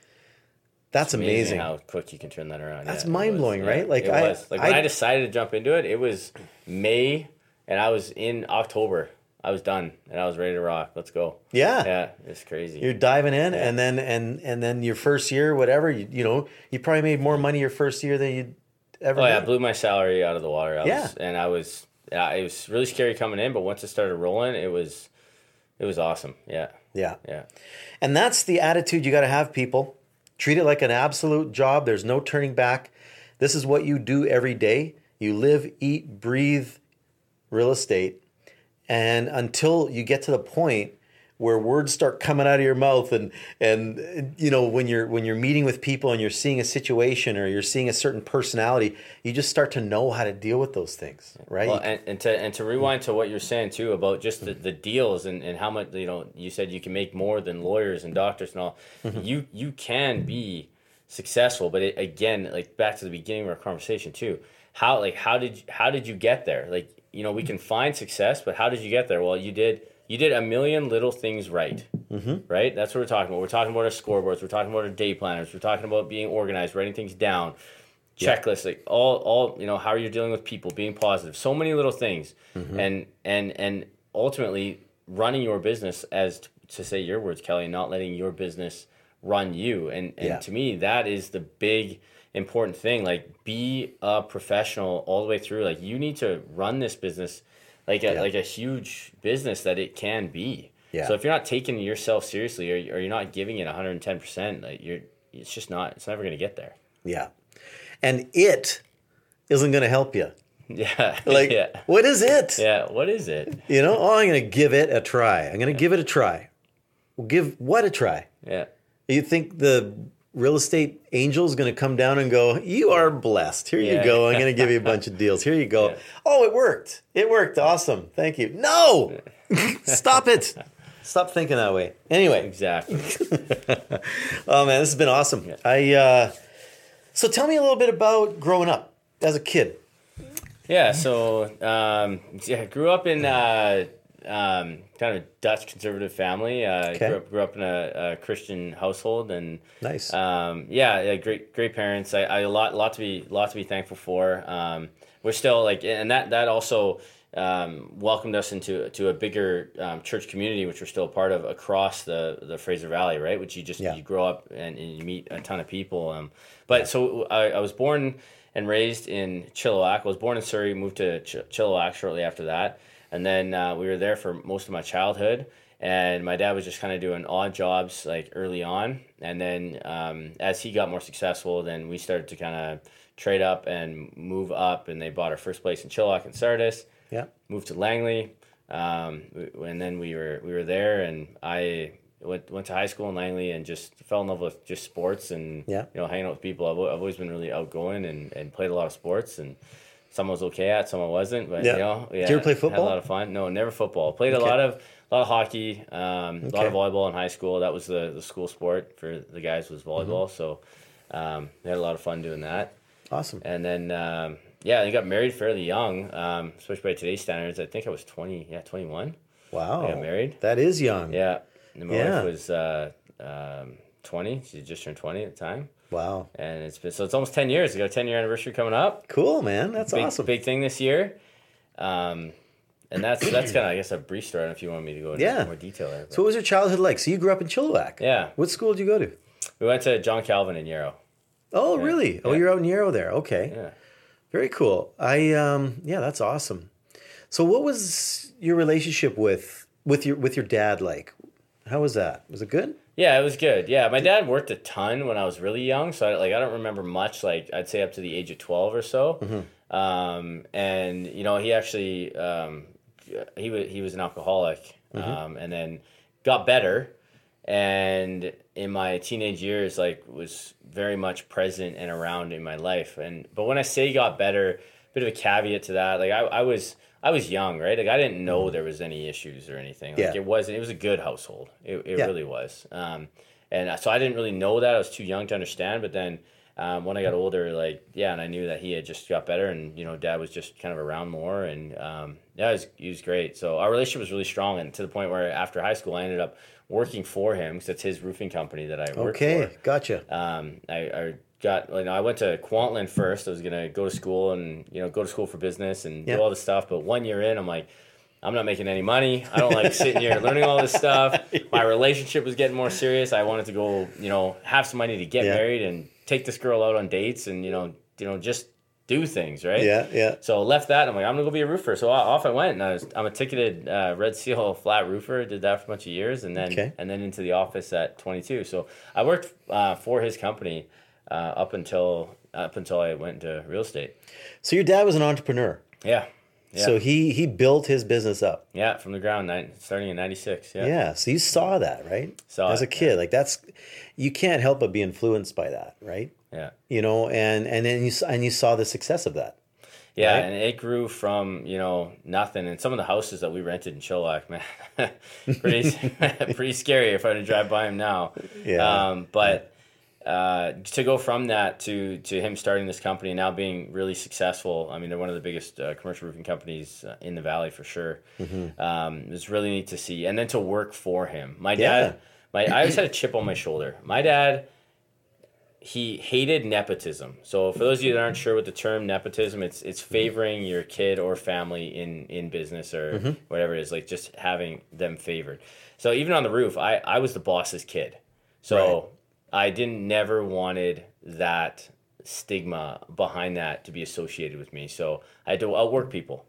That's amazing. how quick you can turn that around. That's Yeah, it mind-blowing, was, right? Like, it I- was. Like when I- I, decided to jump into it, it was May, and I was in October. I was done, and I was ready to rock. Let's go. Yeah. Yeah, it's crazy. You're diving in, and then and and then your first year, whatever you you know, you probably made more money your first year than you ever. Oh yeah, made. blew my salary out of the water. I Yeah. was, and I was, yeah, it was really scary coming in, but once it started rolling, it was, it was awesome. Yeah, yeah. yeah, And that's the attitude you got to have, people. Treat it like an absolute job. There's no turning back. This is what you do every day. You live, eat, breathe real estate. And until you get to the point where words start coming out of your mouth and and you know when you're when you're meeting with people and you're seeing a situation or you're seeing a certain personality, you just start to know how to deal with those things, right? Well, and, and to and to rewind to what you're saying too about just the, mm-hmm. the deals and, and how much you know you said you can make more than lawyers and doctors and all. Mm-hmm. You you can be successful, but it, again, like back to the beginning of our conversation too. How like how did you, how did you get there? Like you know we can find success, but how did you get there? Well, you did you did a million little things right, mm-hmm. right? That's what we're talking about. We're talking about our scoreboards. We're talking about our day planners. We're talking about being organized, writing things down checklists like all all you know how are you're dealing with people being positive so many little things Mm-hmm. and and and ultimately running your business as t- to say your words kelly not letting your business run you and and Yeah. to me that is the big important thing like be a professional all the way through like you need to run this business like a Yeah. like a huge business that it can be Yeah. so if you're not taking yourself seriously or, or you're not giving it 110% like you're it's just not it's never going to get there yeah. And it isn't going to help you. [LAUGHS] yeah [LAUGHS] Like, yeah what is it? Yeah, what is it? You know, oh, I'm going to give it a try. I'm going to give it a try. Well, give what a try? Yeah. You think the real estate angel is going to come down and go, "You are blessed. Here you go. I'm going to give you a [LAUGHS] bunch of deals. Here you go. Yeah. Oh, it worked. It worked. Awesome. Thank you. No, [LAUGHS] stop it. Stop thinking that way. Anyway, Exactly. [LAUGHS] oh man, this has been awesome. I uh, so tell me a little bit about growing up as a kid. Yeah, so um, yeah, grew up in uh, um, kind of Dutch conservative family. Uh, Okay. grew, up, grew up in a, a Christian household, and Nice. um, yeah, yeah, great great parents. I, I a lot lot to be lot to be thankful for. Um, we're still like, and that that also um, welcomed us into to a bigger um, church community, which we're still a part of across the the Fraser Valley, right? Which you just Yeah. you grow up and, and you meet a ton of people. Um, but so I, I was born and raised in Chilliwack. I was born in Surrey, moved to Ch- Chilliwack shortly after that, and then uh, we were there for most of my childhood. And my dad was just kind of doing odd jobs like early on, and then um, as he got more successful, then we started to kind of trade up and move up, and they bought our first place in Chilliwack and Sardis yeah. moved to Langley, um, and then we were we were there, and I went went to high school in Langley, and just fell in love with just sports and Yeah. you know hanging out with people. I've, I've always been really outgoing and, and played a lot of sports, and some I was okay at, someone wasn't. But Yeah. you know, yeah, Did you ever play Had football? a lot of fun. No, never football. Played Okay. a lot of a lot of hockey, um, a lot of volleyball in high school. That was the, the school sport for the guys was volleyball. Mm-hmm. So um, we had a lot of fun doing that. Awesome. And then, um, yeah, I got married fairly young, um, especially by today's standards. I think I was 20, yeah, 21. Wow. I got married. That is young. Yeah. And my Yeah. wife was uh, um, 20. She just turned 20 at the time. Wow. And it's been, so it's almost 10 years. We got a 10 year anniversary coming up. Cool, man. That's Big, awesome. big thing this year. Um, and that's that's kind of, I guess, a brief story. I don't know if you want me to go into Yeah. more detail there. but- So, what was your childhood like? So, you grew up in Chilliwack. yeah. What school did you go to? We went to John Calvin in Yarrow. Oh, really? Oh, Yeah. you're out in Yarrow there. Okay. Yeah. Very cool. I um yeah, that's awesome. So what was your relationship with with your with your dad like? How was that? Was it good? Yeah, it was good. Yeah, my dad worked a ton when I was really young, so I, like I don't remember much. Like I'd say up to the age of twelve or so. Um, and you know, he actually um, he was he was an alcoholic, um, and then got better. And in my teenage years, like was very much present and around in my life. And but when I say got better, a bit of a caveat to that. Like I, I was I was young, right? Like I didn't know there was any issues or anything. Like Yeah. it wasn't. It was a good household. It, it Yeah. really was. Um, and so I didn't really know that. I was too young to understand. But then um, when I got older, like yeah, and I knew that he had just got better, and you know, dad was just kind of around more, and um, yeah, it was, he was great. So our relationship was really strong, and to the point where after high school, I ended up working for him because it's his roofing company that I worked Okay, for gotcha. um, I, I got like I went to Kwantlen first. I was gonna go to school and you know go to school for business and Yeah. do all this stuff. But one year in, I'm like, I'm not making any money. I don't like sitting here learning all this stuff. [LAUGHS] My relationship was getting more serious. I wanted to go, you know, have some money to get Yeah. married and take this girl out on dates and you know, you know, just do things right. Yeah, yeah. So I left that. I'm like, I'm gonna go be a roofer. So off I went, and I was, I'm a ticketed uh, Red Seal flat roofer. Did that for a bunch of years, and then Okay. and then into the office at 22. So I worked uh, for his company uh, up until up until I went into real estate. So your dad was an entrepreneur. Yeah, yeah, So he he built his business up. yeah, from the ground, starting in '96. Yeah. Yeah. So you saw that, right? Saw As a kid, like that's you can't help but be influenced by that, right? yeah. You know, and and then you and you saw the success of that. Yeah, right? and it grew from you know nothing, and some of the houses that we rented in Chilliwack, man, [LAUGHS] pretty [LAUGHS] pretty scary if I were to drive by them now. Yeah. Um, but uh, to go from that to to him starting this company and now being really successful, I mean they're one of the biggest uh, commercial roofing companies uh, in the valley for sure. Mm-hmm. Um, it was really neat to see, and then to work for him. My Yeah. dad, my I always had a chip on my shoulder. My dad he hated nepotism. So for those of you that aren't sure what the term nepotism, it's it's favoring your kid or family in in business or whatever it is, like just having them favored. So even on the roof, I I was the boss's kid. So I didn't never wanted that stigma behind that to be associated with me. So I had to outwork people.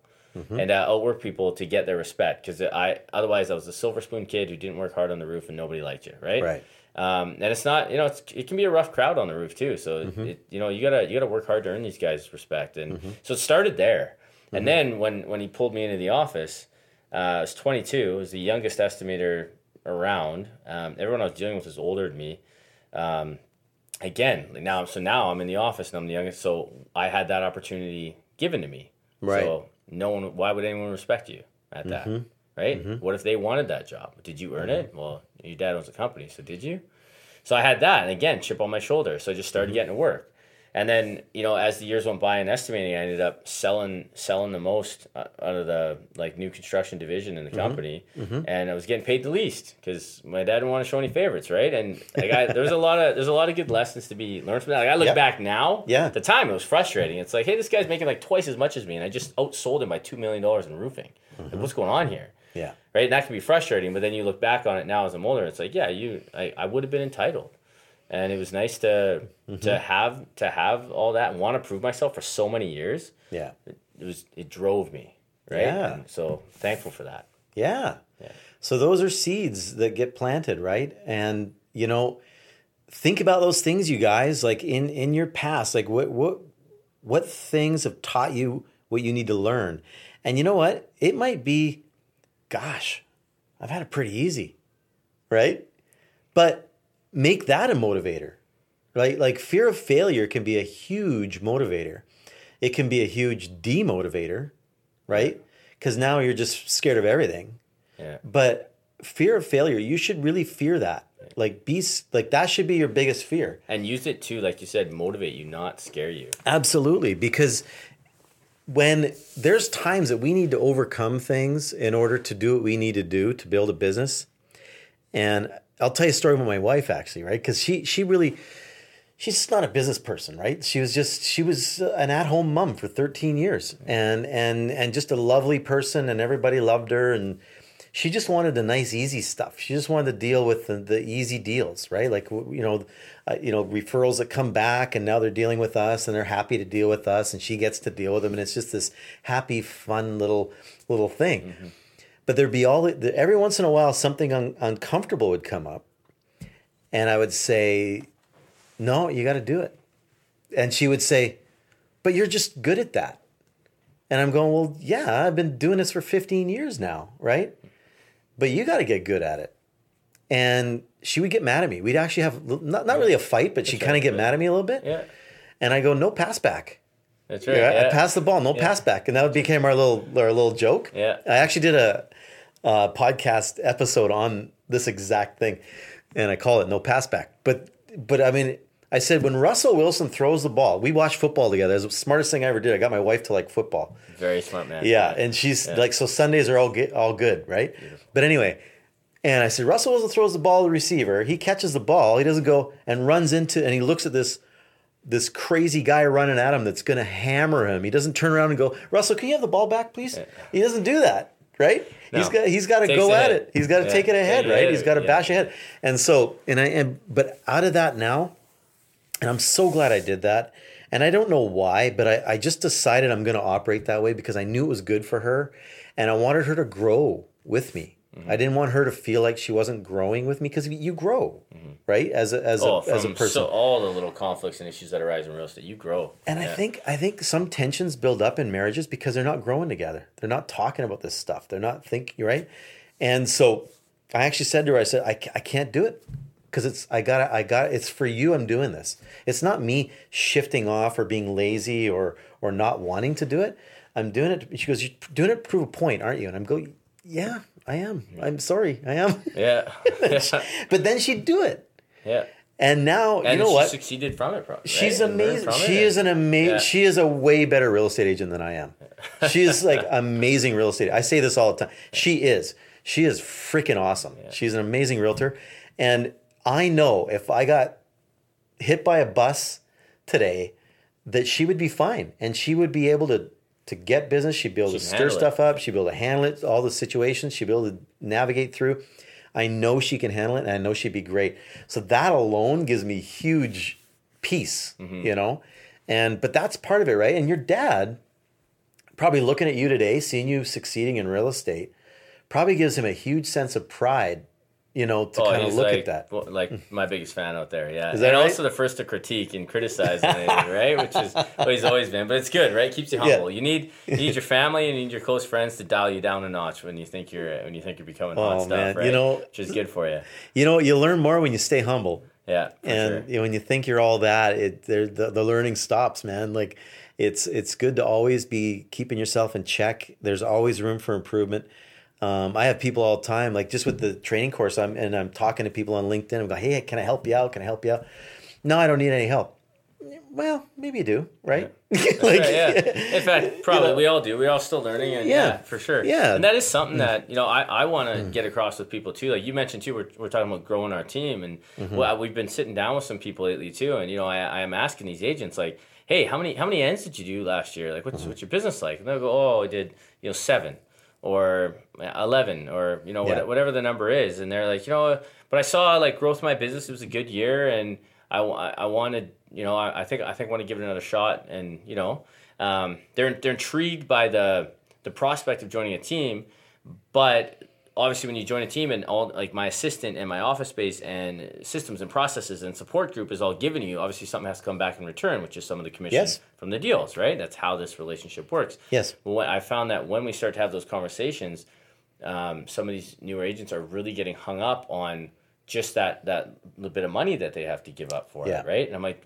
And uh, outwork people to get their respect because I otherwise I was a silver spoon kid who didn't work hard on the roof and nobody liked you, right? Right. Um, and it's not, you know, it's, it can be a rough crowd on the roof too. So, it, you know, you gotta you gotta work hard to earn these guys' respect. And so it started there. And then when when he pulled me into the office, uh, I was 22. I was the youngest estimator around. Um, everyone I was dealing with was older than me. Um, again, like now, so now I'm in the office and I'm the youngest. So I had that opportunity given to me. Right. So no one, why would anyone respect you at that? Mm-hmm. Right. Mm-hmm. What if they wanted that job? Did you earn it? Mm-hmm. Well, your dad owns a company. So did you? So I had that. And again, chip on my shoulder. So I just started getting to work. And then, you know, as the years went by and estimating, I ended up selling selling the most uh, out of the like new construction division in the mm-hmm. company, mm-hmm. and I was getting paid the least because my dad didn't want to show any favorites, right? And like I, there's a lot of there's a lot of good lessons to be learned from that. Like I look Yeah. back now, Yeah. at the time it was frustrating. It's like, hey, this guy's making like twice as much as me, and I just outsold him by two million dollars in roofing. Like, mm-hmm. what's going on here? Yeah. right? And that can be frustrating, but then you look back on it now as I'm older, it's like, yeah, you, I, I would have been entitled, and it was nice to Mm-hmm. to have to have all that and want to prove myself for so many years. Yeah. It was it drove me, right? Yeah. And so thankful for that. Yeah. Yeah. So those are seeds that get planted, right? And you know, think about those things, you guys, like in in your past, like what what what things have taught you what you need to learn. And you know what? It might be, gosh, I've had it pretty easy, right? But make that a motivator, right? Like fear of failure can be a huge motivator. It can be a huge demotivator, right? Because now you're just scared of everything. Yeah. But fear of failure, you should really fear that. Like be like that should be your biggest fear. And use it to, like you said, motivate you, not scare you. Absolutely, because when there's times that we need to overcome things in order to do what we need to do to build a business. And I'll tell you a story with my wife actually, right? Because she she really she's just not a business person, right? She was just she was an at-home mom for 13 years and and and just a lovely person and everybody loved her and she just wanted the nice easy stuff. She just wanted to deal with the, the easy deals, right? Like you know, uh, you know, referrals that come back and now they're dealing with us and they're happy to deal with us and she gets to deal with them and it's just this happy fun little little thing. But there'd be all the, every once in a while something un, uncomfortable would come up and I would say, "No, you got to do it." And she would say, "But you're just good at that." And I'm going, "Well, yeah, I've been doing this for 15 years now, right? But you got to get good at it." And she would get mad at me. We'd actually have not, not really a fight, but she'd kind of get mad at me a little bit. Yeah. And I go, "No pass back." That's right. Yeah, Yeah. I pass the ball, no pass back, and that became our little our little joke. Yeah. I actually did a, a podcast episode on this exact thing, and I call it no pass back. But but I mean, I said when Russell Wilson throws the ball, we watch football together. It's the smartest thing I ever did. I got my wife to like football. Very smart man. Yeah, and she's like, so Sundays are all get, all good, right? But anyway, and I said Russell Wilson throws the ball to the receiver. He catches the ball. He doesn't go and runs into, and he looks at this this crazy guy running at him that's going to hammer him. He doesn't turn around and go, Russell, can you have the ball back, please? He doesn't do that, right? He's got he's got to go at it. He's got to Yeah. take it ahead, Take right? ahead. He's got to Yeah. bash ahead. And so, and I and but out of that now, and I'm so glad I did that. And I don't know why, but I, I just decided I'm going to operate that way because I knew it was good for her. And I wanted her to grow with me. Mm-hmm. I didn't want her to feel like she wasn't growing with me because you grow, right? As a, as, Oh, a, as a person. so all the little conflicts and issues that arise in real estate, you grow. and I think I think some tensions build up in marriages because they're not growing together. They're not talking about this stuff. They're not thinking right. And so I actually said to her, I said, I, I can't do it because it's I got I got it's for you. I'm doing this. It's not me shifting off or being lazy or or not wanting to do it. I'm doing it. She goes, you're doing it to prove a point, aren't you? And I'm going, yeah, I am. I'm sorry, I am. Yeah. yeah. [LAUGHS] but then she'd do it, yeah. and now And you know she what? succeeded from it, probably. She's right? Amazing. She is an amazing. Yeah. She is a way better real estate agent than I am. [LAUGHS] She is like amazing real estate. I say this all the time. She is. She is freaking awesome. She's an amazing realtor, and I know if I got hit by a bus today, that she would be fine, and she would be able to to get business. She'd be able to She'd stir handle it. stuff up. She'd be able to handle it. All the situations. She'd be able to navigate through. I know she can handle it, and I know she'd be great. So that alone gives me huge peace, Mm-hmm. you know. And but that's part of it, right? And your dad, probably looking at you today, seeing you succeeding in real estate, probably gives him a huge sense of pride, you know, to Oh, kind of look like, at that. well, like hmm. my biggest fan out there, yeah. Is that and right? also the first to critique and criticize, anything, [LAUGHS] right? Which is what he's always been. But it's good, right? Keeps you humble. You need you need your [LAUGHS] family and you need your close friends to dial you down a notch when you think you're when you think you're becoming oh, hot Oh, stuff, man. right? You know- which is good for you. You know, you learn more when you stay humble. Yeah, and sure. you know, when you think you're all that, it the, the learning stops, man. Like it's it's good to always be keeping yourself in check. There's always room for improvement. Um, I have people all the time, like just with the training course, I'm and I'm talking to people on LinkedIn. I'm going, hey, can I help you out? Can I help you out? No, I don't need any help. Well, maybe you do, right? [LAUGHS] like, Right, yeah. [LAUGHS] In fact, probably know. we all do. We're all still learning, and yeah, Yeah. for sure. Yeah. Mm. and that is something that you know I, I want to get across with people too. Like you mentioned too, we're, we're talking about growing our team, and Mm-hmm. well, we've been sitting down with some people lately too, and you know I, I am asking these agents like, hey, how many how many ends did you do last year? Like, what's Mm-hmm. what's your business like? And they'll go, oh, I did you know seven or eleven or you know Yeah. whatever the number is, and they're like, you know, but I saw like growth in my business. It was a good year, and I, I wanted, you know, I, I think I think I want to give it another shot, and you know, um, they're they're intrigued by the the prospect of joining a team, but obviously when you join a team and all like my assistant and my office space and systems and processes and support group is all given you obviously something has to come back in return which is some of the commission Yes. from the deals right that's how this relationship works Yes. when I found that when we start to have those conversations, um, some of these newer agents are really getting hung up on just that that little bit of money that they have to give up for Yeah. it, right? And I'm like,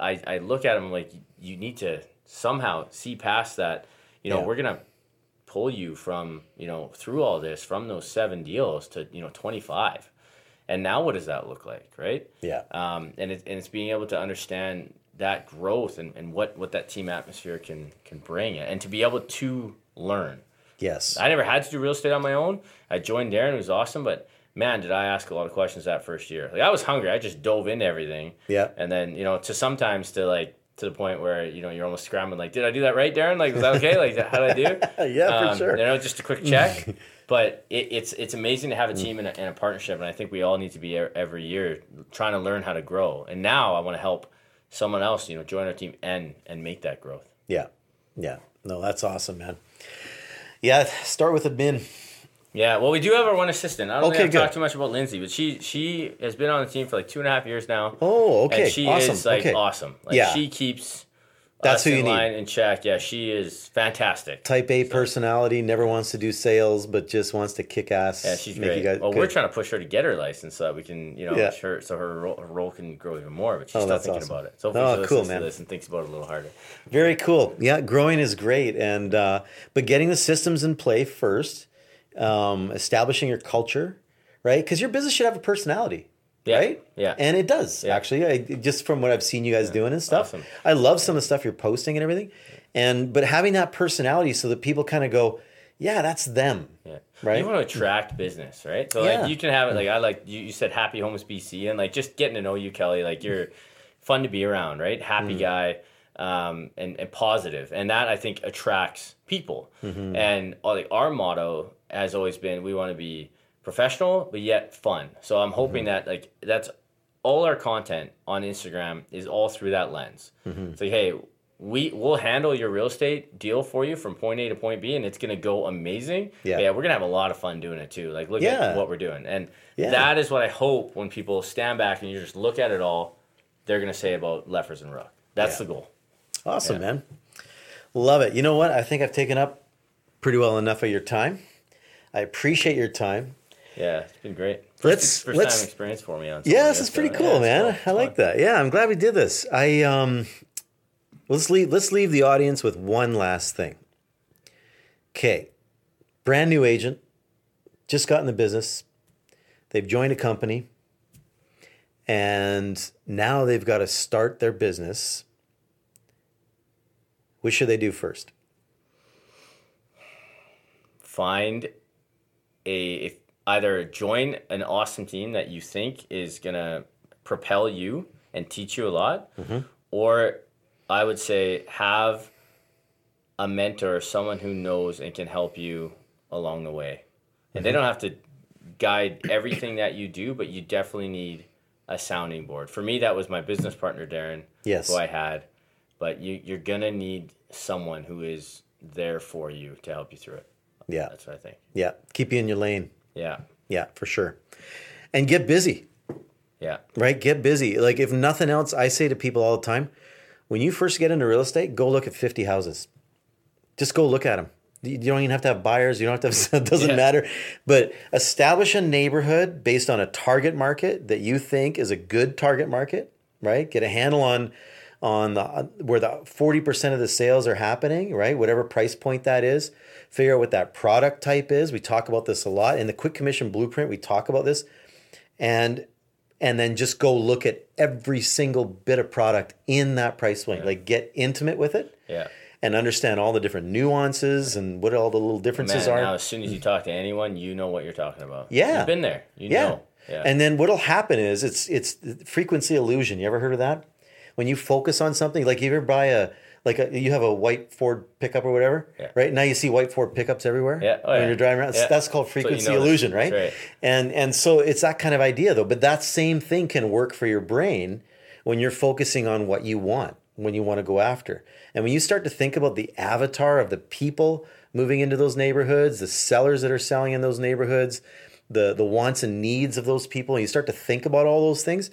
I, I look at them like, you need to somehow see past that. You know, Yeah. we're gonna pull you from you know through all this from those seven deals to you know 25, and now what does that look like, right? Yeah. um, and, it, and it's being able to understand that growth and, and what, what that team atmosphere can can bring and to be able to learn. Yes. I never had to do real estate on my own. I joined Darren, it was awesome, but man, did I ask a lot of questions that first year. Like I was hungry, I just dove into everything. Yeah. And then, you know, to sometimes to like to the point where, you know, you're almost scrambling like, did I do that right, Darren? Like, was that okay? Like how did I do? [LAUGHS] Yeah, for Um, sure. You know, just a quick check. [LAUGHS] but it, it's it's amazing to have a team and a, and a partnership, and I think we all need to be every year trying to learn how to grow. And now I want to help someone else, you know, join our team and and make that growth. Yeah. Yeah. No, that's awesome, man. Yeah. Start with a bin. Yeah, well, we do have our one assistant. I don't Okay, think I've talked too much about Lindsay, but she she has been on the team for like two and a half years now. Oh, okay. and she awesome. is like okay. awesome. Like Yeah. she keeps That's us who you need. in check. Yeah, she is fantastic. Type A personality, never wants to do sales, but just wants to kick ass. Yeah, she's great. guys well, we're trying to push her to get her license so that we can, you know, Yeah. her, so her role, her role can grow even more. But she's Oh, still thinking awesome. about it. So hopefully Oh, she cool, to man. this and thinks about it a little harder. Very cool. Yeah, growing is great, and uh, but getting the systems in play first, um, establishing your culture, right? Because your business should have a personality, Yeah. right? Yeah. and it does actually. I, just from what I've seen you guys doing and stuff, Awesome. I love some of the stuff you're posting and everything, and but having that personality so that people kind of go, yeah, that's them. Yeah. Right? You want to attract business, right? So Yeah. like you can have it like I like you, you said happy homes BC and like just getting to know you, Kelly, like you're [LAUGHS] fun to be around, right? Happy guy, um, and, and positive. And that I think attracts people. And uh, like our motto has always been we want to be professional but yet fun. So I'm hoping mm-hmm. that like that's all our content on Instagram is all through that lens. Mm-hmm. It's like, hey, we will handle your real estate deal for you from point A to point B, and it's gonna go amazing. Yeah. yeah, we're gonna have a lot of fun doing it too. Like, look Yeah. at what we're doing, and Yeah. that is what I hope when people stand back and you just look at it all, they're gonna say about Leffers and Ruck. That's the goal. Awesome, man. Love it. You know what? I think I've taken up pretty well enough of your time. I appreciate your time. Yeah, it's been great. Let's- 1st let's- time experience for me on. Yeah, this is pretty so, cool, yeah, man. fun. I like that. Yeah, I'm glad we did this. I um let's leave let's leave the audience with one last thing. Okay. Brand new agent, just got in the business. They've joined a company and now they've got to start their business. What should they do first? find a if either join an awesome team that you think is gonna propel you and teach you a lot, mm-hmm. or I would say have a mentor, someone who knows and can help you along the way. And they mm-hmm. don't have to guide everything that you do, but you definitely need a sounding board. For me, that was my business partner, Darren, Yes. who I had. But you, you're gonna need someone who is there for you to help you through it. Yeah. That's what I think. Yeah. Keep you in your lane. Yeah. Yeah, for sure. And get busy. Yeah. right? Get busy. Like if nothing else, I say to people all the time, when you first get into real estate, go look at 50 houses. Just go look at them. You don't even have to have buyers. You don't have to have, [LAUGHS] it doesn't Yeah. matter. But establish a neighborhood based on a target market that you think is a good target market, right? Get a handle on on the where the 40% of the sales are happening, right? Whatever price point that is. Figure out what that product type is. We talk about this a lot. In the quick commission blueprint, we talk about this. And and then just go look at every single bit of product in that price point. Like get intimate with it Yeah. and understand all the different nuances and what all the little differences Man, are. now as soon as you talk to anyone, you know what you're talking about. Yeah. You've been there. You yeah. know. Yeah. And then what'll happen is it's it's frequency illusion. You ever heard of that? When you focus on something, like you ever buy a like a, you have a white Ford pickup or whatever, Yeah. right? Now you see white Ford pickups everywhere. Yeah. Oh, when you're driving around. Yeah. That's called That's what you frequency notice. illusion, right? Right. And and so it's that kind of idea though. But that same thing can work for your brain when you're focusing on what you want, when you want to go after. And when you start to think about the avatar of the people moving into those neighborhoods, the sellers that are selling in those neighborhoods, the the wants and needs of those people, and you start to think about all those things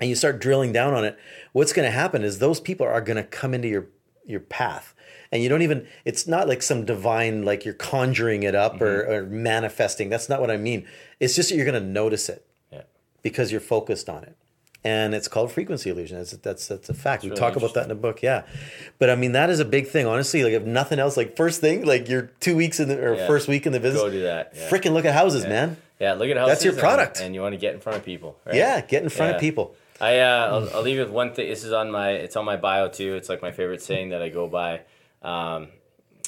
and you start drilling down on it, what's going to happen is those people are going to come into your your path. And you don't even it's not like some divine like you're conjuring it up or, mm-hmm. or manifesting. That's not what I mean. It's just that you're going to notice it yeah. because you're focused on it. And it's called frequency illusion. That's that's that's a fact. we really talk about that in the book, yeah. But I mean, that is a big thing. Honestly, like if nothing else, like first thing, like your two weeks in the or Yeah. first week in the business, Go do that. Yeah. freaking look at houses, man. Yeah, look at houses. That's your product. and, you want to get in front of people. Right? Yeah, get in front of people. I uh, I'll, I'll leave you with one thing. This is on my it's on my bio too. It's like my favorite saying that I go by. Um,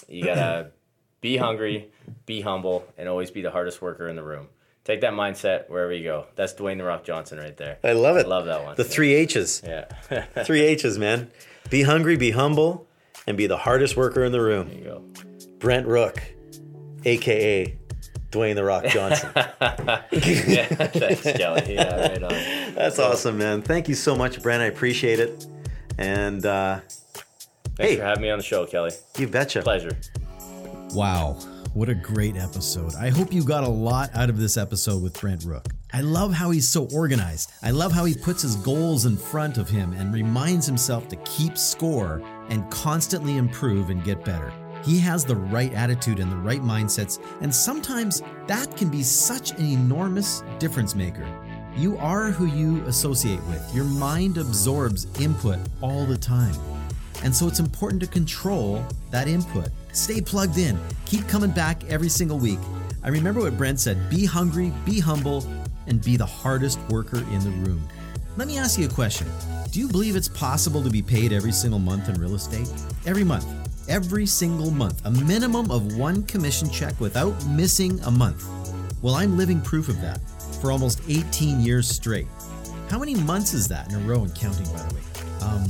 you gotta [CLEARS THROAT] be hungry, be humble, and always be the hardest worker in the room. Take that mindset wherever you go. That's Dwayne the Rock Johnson right there. I love it. Love that one. The three H's. Yeah. Three [LAUGHS] H's, man. Be hungry, be humble, and be the hardest worker in the room. there you go. Brent Rook, aka Dwayne the Rock Johnson. [LAUGHS] Yeah. Thanks, Kelly. Yeah, right on. That's awesome, man. Thank you so much, Brent. I appreciate it. And uh, Thanks Hey. for having me on the show, Kelly. you betcha. Pleasure. Wow, what a great episode. I hope you got a lot out of this episode with Brent Rook. I love how he's so organized. I love how he puts his goals in front of him and reminds himself to keep score and constantly improve and get better. He has the right attitude and the right mindsets, and sometimes that can be such an enormous difference maker. You are who you associate with. Your mind absorbs input all the time. And so it's important to control that input. Stay plugged in. Keep coming back every single week. I remember what Brent said be hungry, be humble, and be the hardest worker in the room. Let me ask you a question Do you believe it's possible to be paid every single month in real estate? Every month. Every single month. A minimum of one commission check without missing a month. Well, I'm living proof of that for almost 18 years straight. How many months is that in a row and counting, by the way? Um,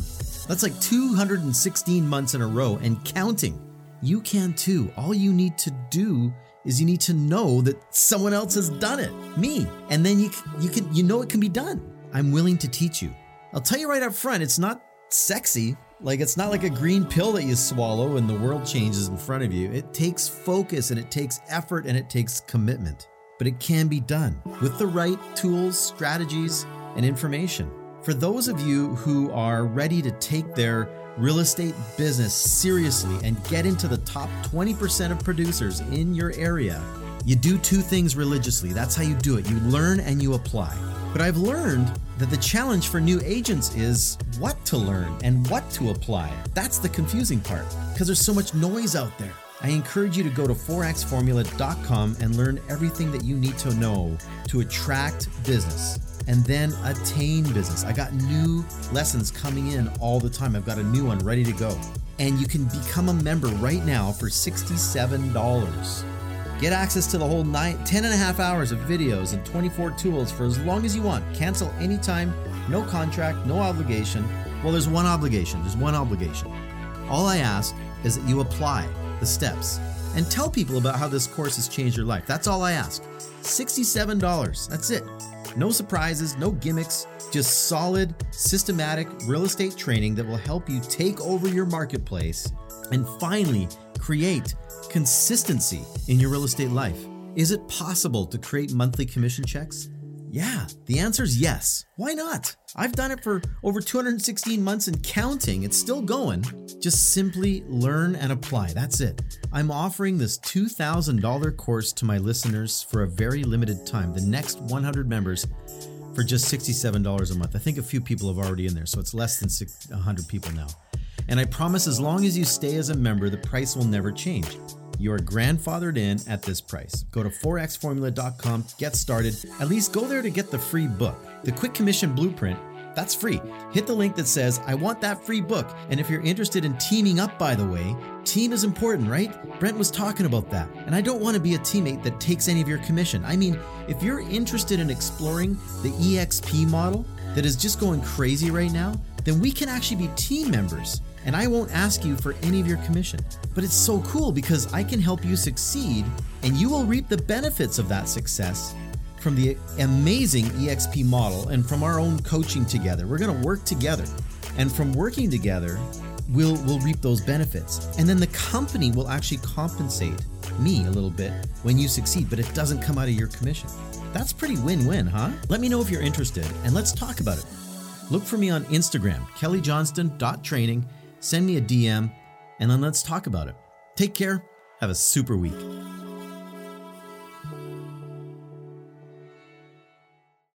that's like 216 months in a row and counting. You can too. All you need to do is you need to know that someone else has done it, me, and then you you can you know it can be done. I'm willing to teach you. I'll tell you right up front, it's not sexy. Like it's not like a green pill that you swallow and the world changes in front of you. It takes focus and it takes effort and it takes commitment. But it can be done with the right tools, strategies, and information. For those of you who are ready to take their real estate business seriously and get into the top 20% of producers in your area, you do two things religiously. That's how you do it. You learn and you apply. But I've learned that the challenge for new agents is what to learn and what to apply. That's the confusing part because there's so much noise out there. I encourage you to go to 4xformula.com and learn everything that you need to know to attract business and then attain business. I got new lessons coming in all the time. I've got a new one ready to go. And you can become a member right now for $67. Get access to the whole nine, 10 and a half hours of videos and 24 tools for as long as you want. Cancel anytime, no contract, no obligation. Well, there's one obligation. There's one obligation. All I ask is that you apply the steps and tell people about how this course has changed your life. That's all I ask. $67. That's it. No surprises, no gimmicks, just solid, systematic real estate training that will help you take over your marketplace and finally create consistency in your real estate life. Is it possible to create monthly commission checks? Yeah, the answer is yes. Why not? I've done it for over 216 months and counting. It's still going. Just simply learn and apply. That's it. I'm offering this $2,000 course to my listeners for a very limited time. The next 100 members for just $67 a month. I think a few people have already in there, so it's less than 100 people now. And I promise as long as you stay as a member, the price will never change. You are grandfathered in at this price. Go to 4xformula.com, get started. At least go there to get the free book. The Quick Commission Blueprint, that's free. Hit the link that says, I want that free book. And if you're interested in teaming up, by the way, team is important, right? Brent was talking about that. And I don't want to be a teammate that takes any of your commission. I mean, if you're interested in exploring the EXP model that is just going crazy right now, then we can actually be team members and I won't ask you for any of your commission. But it's so cool because I can help you succeed and you will reap the benefits of that success from the amazing EXP model and from our own coaching together. We're going to work together. And from working together, we'll we'll reap those benefits. And then the company will actually compensate me a little bit when you succeed, but it doesn't come out of your commission. That's pretty win-win, huh? Let me know if you're interested and let's talk about it. Look for me on Instagram, kellyjohnston.training. Send me a DM and then let's talk about it. Take care. Have a super week.